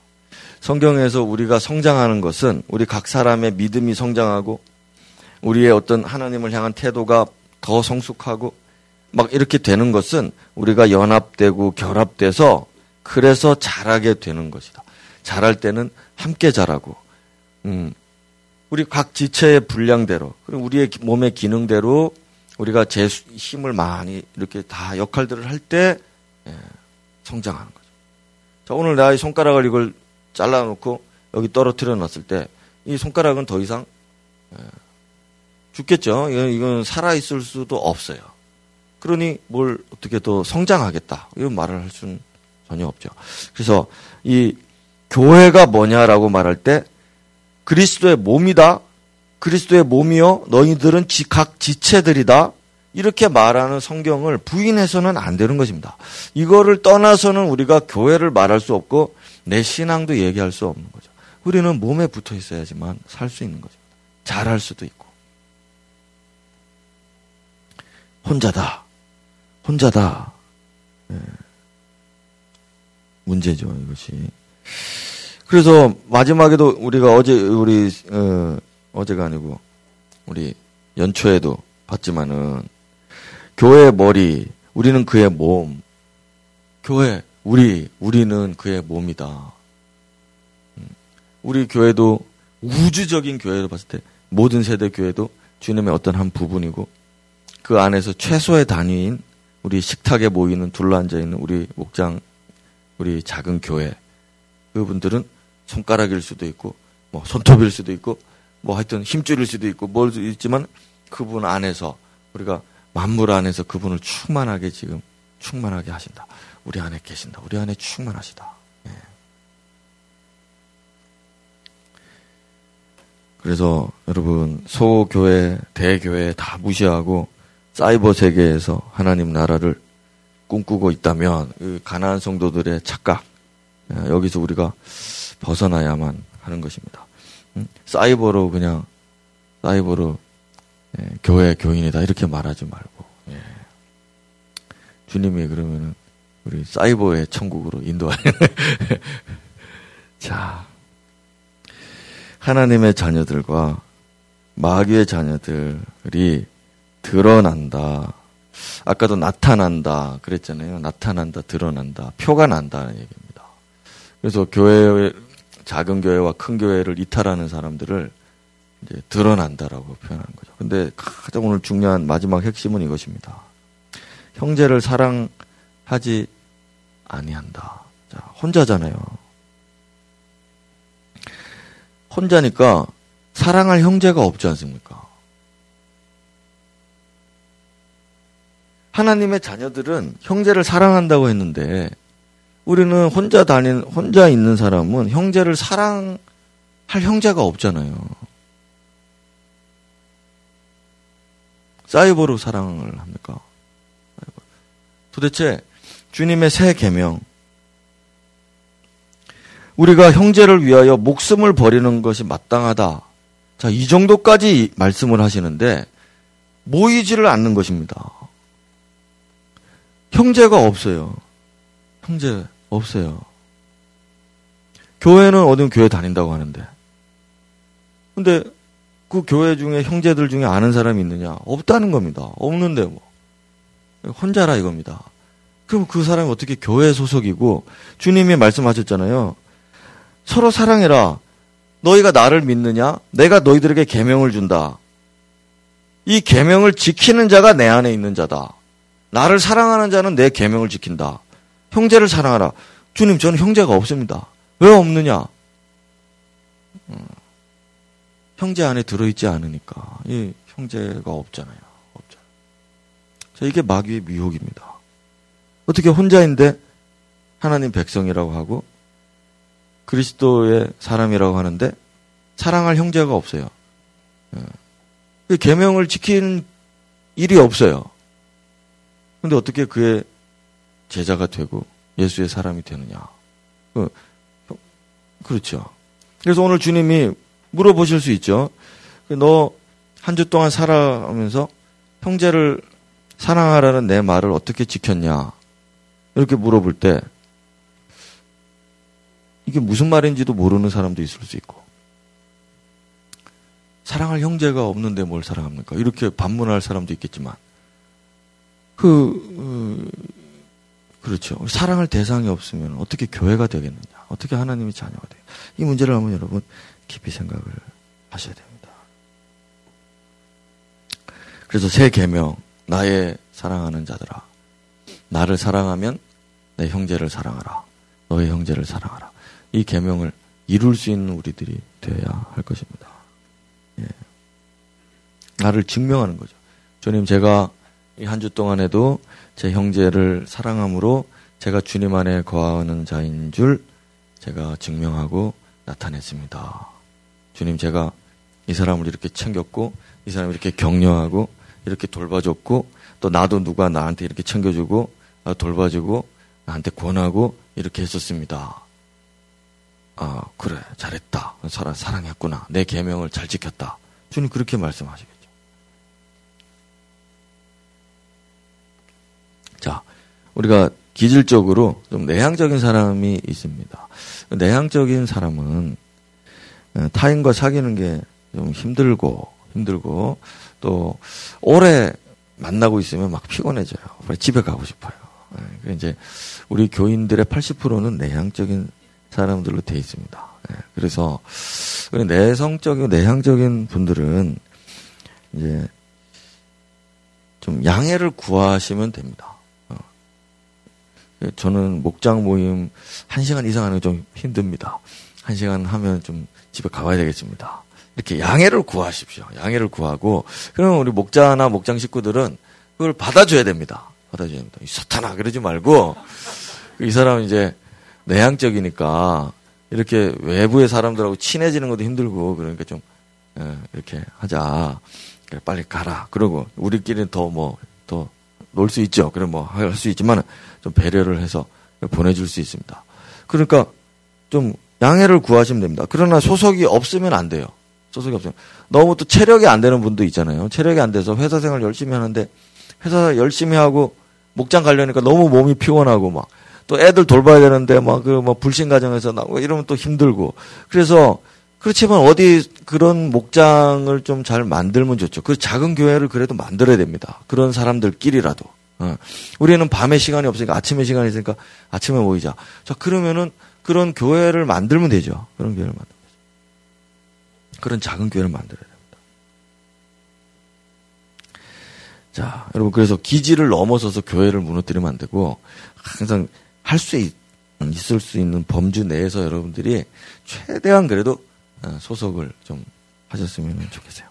Speaker 1: 성경에서 우리가 성장하는 것은 우리 각 사람의 믿음이 성장하고 우리의 어떤 하나님을 향한 태도가 더 성숙하고 막 이렇게 되는 것은 우리가 연합되고 결합돼서 그래서 잘하게 되는 것이다. 잘할 때는 함께 잘하고, 음, 우리 각 지체의 분량대로, 그리고 우리의 몸의 기능대로 우리가 제 힘을 많이 이렇게 다 역할들을 할때 예, 성장하는 거죠. 자, 오늘 나의 손가락을 이걸 잘라놓고 여기 떨어뜨려 놨을 때 이 손가락은 더 이상 예, 죽겠죠. 이건, 이건 살아있을 수도 없어요. 그러니 뭘 어떻게 더 성장하겠다. 이런 말을 할 수는 전혀 없죠. 그래서 이 교회가 뭐냐라고 말할 때 그리스도의 몸이다. 그리스도의 몸이요. 너희들은 각 지체들이다. 이렇게 말하는 성경을 부인해서는 안 되는 것입니다. 이거를 떠나서는 우리가 교회를 말할 수 없고 내 신앙도 얘기할 수 없는 거죠. 우리는 몸에 붙어 있어야지만 살 수 있는 거죠. 잘할 수도 있고. 혼자다. 혼자다. 네. 문제죠, 이것이. 그래서 마지막에도 우리가 어제 우리 어, 어제가 아니고 우리 연초에도 봤지만은 교회의 머리, 우리는 그의 몸. 교회, 우리, 우리는 그의 몸이다. 음. 우리 교회도 우주적인 교회로 봤을 때 모든 세대 교회도 주님의 어떤 한 부분이고 그 안에서 최소의 단위인 우리 식탁에 모이는 둘러앉아 있는 우리 목장, 우리 작은 교회 그분들은 손가락일 수도 있고 뭐 손톱일 수도 있고 뭐 하여튼 힘줄일 수도 있고 뭘 수도 있지만 그분 안에서 우리가 만물 안에서 그분을 충만하게 지금 충만하게 하신다. 우리 안에 계신다. 우리 안에 충만하시다. 예. 그래서 여러분 소교회, 대교회 다 무시하고 사이버 세계에서 하나님 나라를 꿈꾸고 있다면 그 가난한 성도들의 착각 예, 여기서 우리가 벗어나야만 하는 것입니다. 음, 사이버로 그냥 사이버로 예, 교회 교인이다 이렇게 말하지 말고 예. 주님이 그러면은 우리 사이버의 천국으로 인도하는 [laughs] 자 하나님의 자녀들과 마귀의 자녀들이 드러난다. 아까도 나타난다 그랬잖아요. 나타난다, 드러난다, 표가 난다는 얘기입니다. 그래서 교회 작은 교회와 큰 교회를 이탈하는 사람들을 이제 드러난다라고 표현하는 거죠. 근데 가장 오늘 중요한 마지막 핵심은 이것입니다. 형제를 사랑하지 아니한다. 자, 혼자잖아요. 혼자니까 사랑할 형제가 없지 않습니까? 하나님의 자녀들은 형제를 사랑한다고 했는데 우리는 혼자 다닌 혼자 있는 사람은 형제를 사랑할 형제가 없잖아요. 사이버로 사랑을 합니까? 도대체 주님의 새 계명 우리가 형제를 위하여 목숨을 버리는 것이 마땅하다. 자, 이 정도까지 말씀을 하시는데 모이지를 않는 것입니다. 형제가 없어요. 형제 없어요. 교회는 어딘 교회 다닌다고 하는데. 근데 그 교회 중에 형제들 중에 아는 사람이 있느냐? 없다는 겁니다. 없는데 뭐. 혼자라 이겁니다. 그럼 그 사람이 어떻게 교회 소속이고 주님이 말씀하셨잖아요. 서로 사랑해라. 너희가 나를 믿느냐? 내가 너희들에게 계명을 준다. 이 계명을 지키는 자가 내 안에 있는 자다. 나를 사랑하는 자는 내 계명을 지킨다. 형제를 사랑하라. 주님, 저는 형제가 없습니다. 왜 없느냐? 음, 형제 안에 들어있지 않으니까. 이 형제가 없잖아요. 없잖아요. 자, 이게 마귀의 미혹입니다. 어떻게 혼자인데 하나님 백성이라고 하고 그리스도의 사람이라고 하는데 사랑할 형제가 없어요. 예. 계명을 지키는 일이 없어요. 근데 어떻게 그의 제자가 되고 예수의 사람이 되느냐? 그, 그렇죠. 그래서 오늘 주님이 물어보실 수 있죠. 너 한 주 동안 살아가면서 형제를 사랑하라는 내 말을 어떻게 지켰냐? 이렇게 물어볼 때 이게 무슨 말인지도 모르는 사람도 있을 수 있고 사랑할 형제가 없는데 뭘 사랑합니까? 이렇게 반문할 사람도 있겠지만 그 어, 그렇죠. 사랑할 대상이 없으면 어떻게 교회가 되겠느냐? 어떻게 하나님이 자녀가 돼요? 이 문제를 한번 여러분 깊이 생각을 하셔야 됩니다. 그래서 새 계명 나의 사랑하는 자들아 나를 사랑하면 내 형제를 사랑하라. 너의 형제를 사랑하라. 이 계명을 이룰 수 있는 우리들이 되어야 할 것입니다. 예. 나를 증명하는 거죠. 주님 제가 이 한 주 동안에도 제 형제를 사랑함으로 제가 주님 안에 거하는 자인 줄 제가 증명하고 나타냈습니다. 주님 제가 이 사람을 이렇게 챙겼고 이 사람을 이렇게 격려하고 이렇게 돌봐줬고 또 나도 누가 나한테 이렇게 챙겨주고 어, 돌봐주고 나한테 권하고 이렇게 했었습니다. 아 그래 잘했다 사랑 사랑했구나 내 계명을 잘 지켰다 주님 그렇게 말씀하시겠죠. 자 우리가 기질적으로 좀 내향적인 사람이 있습니다. 내향적인 사람은 어, 타인과 사귀는 게 좀 힘들고 힘들고 또 오래 만나고 있으면 막 피곤해져요. 집에 가고 싶어요. 예, 이제 우리 교인들의 80%는 내향적인 사람들로 돼 있습니다. 예, 그래서 내성적이고 내향적인 분들은 이제 좀 양해를 구하시면 됩니다. 어. 저는 목장 모임 1시간 이상 하는 게 좀 힘듭니다. 1시간 하면 좀 집에 가봐야 되겠습니다. 이렇게 양해를 구하십시오. 양해를 구하고 그러면 우리 목자나 목장 식구들은 그걸 받아줘야 됩니다. 받아줘야 됩니다. 이 사탄아 그러지 말고 이 사람은 이제 내향적이니까 이렇게 외부의 사람들하고 친해지는 것도 힘들고 그러니까 좀 예, 이렇게 하자. 빨리 가라. 그러고 우리끼리는 더뭐더 놀 수 있죠. 그래 뭐 할 수 있지만 좀 배려를 해서 보내줄 수 있습니다. 그러니까 좀 양해를 구하시면 됩니다. 그러나 소속이 없으면 안 돼요. 소속이 없어요. 너무 또 체력이 안 되는 분도 있잖아요. 체력이 안 돼서 회사 생활 열심히 하는데 회사 열심히 하고 목장 가려니까 너무 몸이 피곤하고 막 또 애들 돌봐야 되는데 막 그뭐 불신 가정에서 나고 이러면 또 힘들고 그래서 그렇지만 어디 그런 목장을 좀 잘 만들면 좋죠. 그 작은 교회를 그래도 만들어야 됩니다. 그런 사람들끼리라도. 어. 우리는 밤에 시간이 없으니까 아침에 시간이 있으니까 아침에 모이자. 자 그러면은 그런 교회를 만들면 되죠. 그런 교회를 만들. 그런 작은 교회를 만들어야 됩니다. 자, 여러분, 그래서 기지를 넘어서서 교회를 무너뜨리면 안 되고, 항상 할 수 있을 수 있는 범주 내에서 여러분들이 최대한 그래도 어, 소속을 좀 하셨으면 좋겠어요.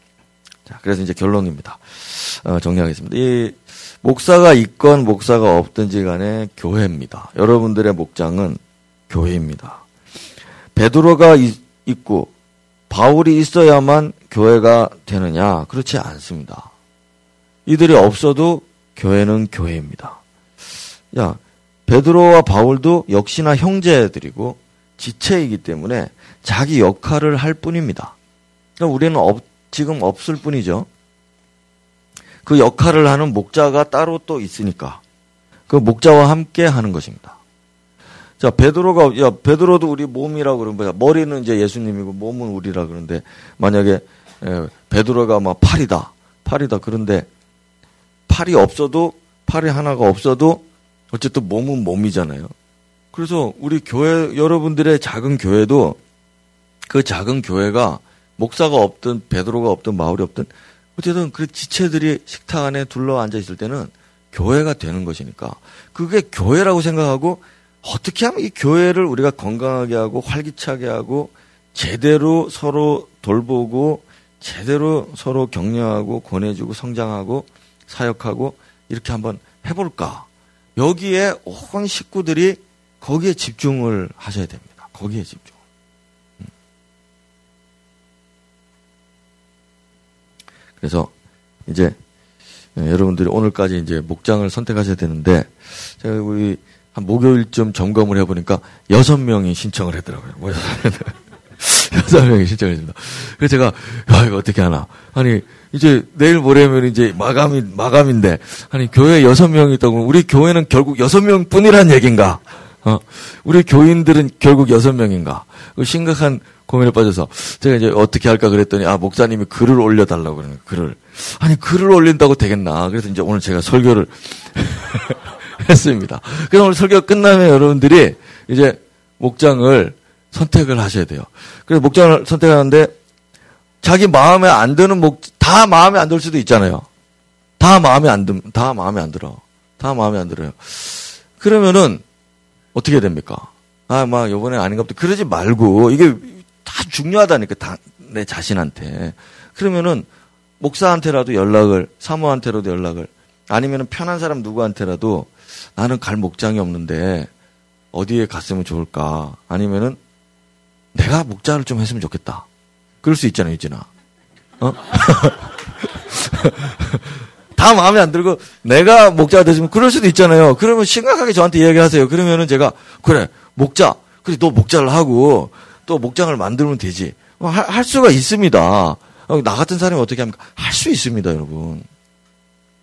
Speaker 1: 자, 그래서 이제 결론입니다. 어, 정리하겠습니다. 이 목사가 있건 목사가 없든지 간에 교회입니다. 여러분들의 목장은 교회입니다. 베드로가 있고 바울이 있어야만 교회가 되느냐? 그렇지 않습니다. 이들이 없어도 교회는 교회입니다. 야, 베드로와 바울도 역시나 형제들이고 지체이기 때문에 자기 역할을 할 뿐입니다. 그러니까 우리는 없, 지금 없을 뿐이죠. 그 역할을 하는 목자가 따로 또 있으니까 그 목자와 함께 하는 것입니다. 자, 베드로가, 야, 베드로도 우리 몸이라고 그러는 거야. 머리는 이제 예수님이고 몸은 우리라 그러는데, 만약에, 에, 베드로가 막 팔이다. 팔이다. 그런데, 팔이 없어도, 팔이 하나가 없어도, 어쨌든 몸은 몸이잖아요. 그래서 우리 교회, 여러분들의 작은 교회도, 그 작은 교회가, 목사가 없든, 베드로가 없든, 마을이 없든, 어쨌든 그 지체들이 식탁 안에 둘러 앉아 있을 때는 교회가 되는 것이니까, 그게 교회라고 생각하고, 어떻게 하면 이 교회를 우리가 건강하게 하고 활기차게 하고 제대로 서로 돌보고 제대로 서로 격려하고 권해주고 성장하고 사역하고 이렇게 한번 해볼까. 여기에 온 식구들이 거기에 집중을 하셔야 됩니다. 거기에 집중. 그래서 이제 여러분들이 오늘까지 이제 목장을 선택하셔야 되는데 제가 우리 한 목요일쯤 점검을 해보니까 여섯 명이 신청을 했더라고요. 뭐 [laughs] 여섯 명이 신청을 했습니다. 그래서 제가, 야, 이거 어떻게 하나. 아니, 이제 내일 모레면 이제 마감이, 마감인데, 아니, 교회 여섯 명이 있다고, 우리 교회는 결국 여섯 명 뿐이란 얘기인가? 어, 우리 교인들은 결국 여섯 명인가? 그 심각한 고민에 빠져서 제가 이제 어떻게 할까 그랬더니, 아, 목사님이 글을 올려달라고 그러는 글을. 아니, 글을 올린다고 되겠나? 그래서 이제 오늘 제가 설교를 [laughs] 했습니다. 그럼 오늘 설교 끝나면 여러분들이 이제 목장을 선택을 하셔야 돼요. 그래서 목장을 선택하는데 자기 마음에 안 드는 목, 다 마음에 안 들 수도 있잖아요. 다 마음에 안 들, 다 마음에 안 들어. 다 마음에 안 들어요. 그러면은 어떻게 됩니까? 아, 막 요번에 아닌가 보다. 그러지 말고 이게 다 중요하다니까 다 내 자신한테. 그러면은 목사한테라도 연락을 사모한테라도 연락을 아니면은 편한 사람 누구한테라도 나는 갈 목장이 없는데 어디에 갔으면 좋을까? 아니면은 내가 목장을 좀 했으면 좋겠다. 그럴 수 있잖아요, 유진아. 어? 다 [laughs] 다 마음에 안 들고 내가 목자가 됐으면 그럴 수도 있잖아요. 그러면 심각하게 저한테 이야기하세요. 그러면은 제가 그래 목자 그래 너 목자를 하고 또 목장을 만들면 되지. 어, 할, 할 수가 있습니다. 어, 나 같은 사람이 어떻게 합니까? 할 수 있습니다, 여러분.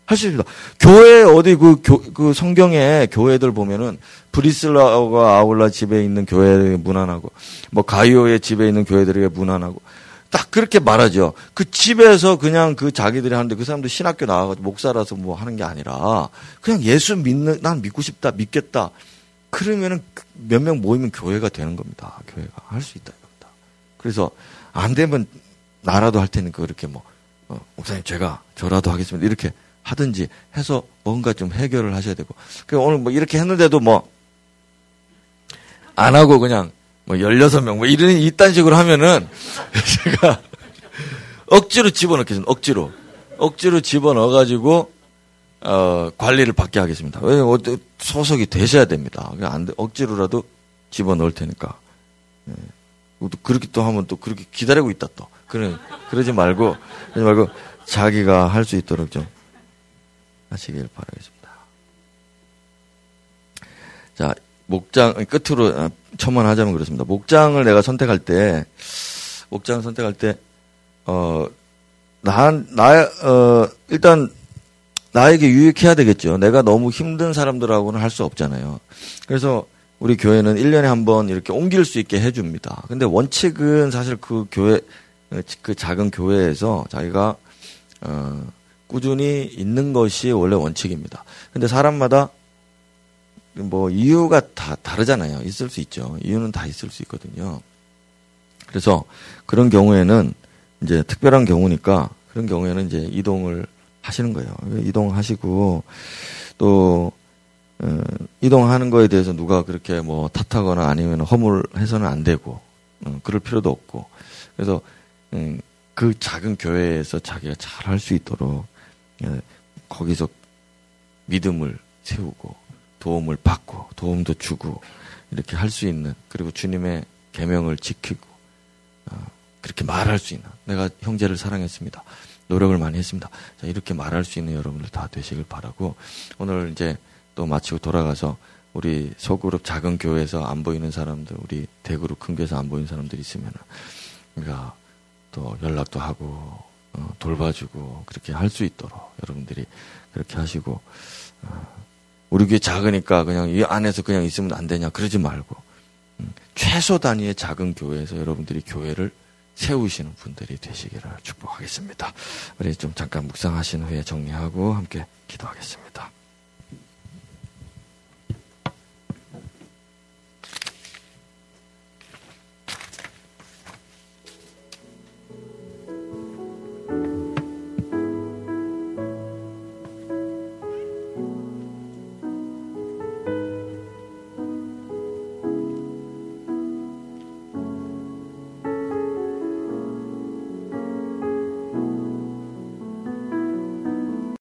Speaker 1: 할 수 있습니다. 교회 어디 그, 교, 그 성경에 교회들 보면은 브리슬라와 아울라 집에 있는 교회 무난하고 뭐 가이오의 집에 있는 교회들에게 무난하고 딱 그렇게 말하죠. 그 집에서 그냥 그 자기들이 하는데 그 사람도 신학교 나와가지고 목사라서 뭐 하는 게 아니라 그냥 예수 믿는 난 믿고 싶다 믿겠다 그러면은 몇 명 모이면 교회가 되는 겁니다. 교회가 할 수 있다 이겁니다. 그래서 안 되면 나라도 할 테니까 그렇게 뭐 어, 목사님 제가 저라도 하겠습니다 이렇게 하든지 해서 뭔가 좀 해결을 하셔야 되고 그 오늘 뭐 이렇게 했는데도 뭐 안 하고 그냥 뭐 16명 뭐 이런 이딴 식으로 하면은 [laughs] 제가 억지로 집어넣겠습니다. 억지로. 억지로 집어넣어 가지고 어, 관리를 받게 하겠습니다. 왜 소속이 되셔야 됩니다. 안 돼, 억지로라도 집어 넣을 테니까. 예. 그렇게 또 하면 또 그렇게 기다리고 있다 또. 그래, 그러지 말고, 그러지 말고 자기가 할 수 있도록 좀 하시길 바라겠습니다. 자, 목장, 끝으로 아, 첨언하자면 그렇습니다. 목장을 내가 선택할 때, 목장 선택할 때, 어, 나, 나, 어, 일단 나에게 유익해야 되겠죠. 내가 너무 힘든 사람들하고는 할 수 없잖아요. 그래서 우리 교회는 1년에 한 번 이렇게 옮길 수 있게 해줍니다. 근데 원칙은 사실 그 교회, 그 작은 교회에서 자기가, 어, 꾸준히 있는 것이 원래 원칙입니다. 근데 사람마다 뭐 이유가 다 다르잖아요. 있을 수 있죠. 이유는 다 있을 수 있거든요. 그래서 그런 경우에는 이제 특별한 경우니까 그런 경우에는 이제 이동을 하시는 거예요. 이동하시고 또 어, 이동하는 거에 대해서 누가 그렇게 뭐 탓하거나 아니면 허물해서는 안 되고 어, 그럴 필요도 없고 그래서 음, 그 작은 교회에서 자기가 잘 할 수 있도록 예, 거기서 믿음을 세우고 도움을 받고 도움도 주고 이렇게 할 수 있는 그리고 주님의 계명을 지키고 어, 그렇게 말할 수 있는 내가 형제를 사랑했습니다. 노력을 많이 했습니다. 자, 이렇게 말할 수 있는 여러분들 다 되시길 바라고 오늘 이제 또 마치고 돌아가서 우리 소그룹 작은 교회에서 안 보이는 사람들, 우리 대그룹 큰 교회에서 안 보이는 사람들 있으면 우리가 또 연락도 하고 어, 돌봐주고 그렇게 할 수 있도록 여러분들이 그렇게 하시고 어, 우리 교회 작으니까 그냥 이 안에서 그냥 있으면 안 되냐 그러지 말고 음, 최소 단위의 작은 교회에서 여러분들이 교회를 세우시는 분들이 되시기를 축복하겠습니다. 우리 좀 잠깐 묵상하신 후에 정리하고 함께 기도하겠습니다.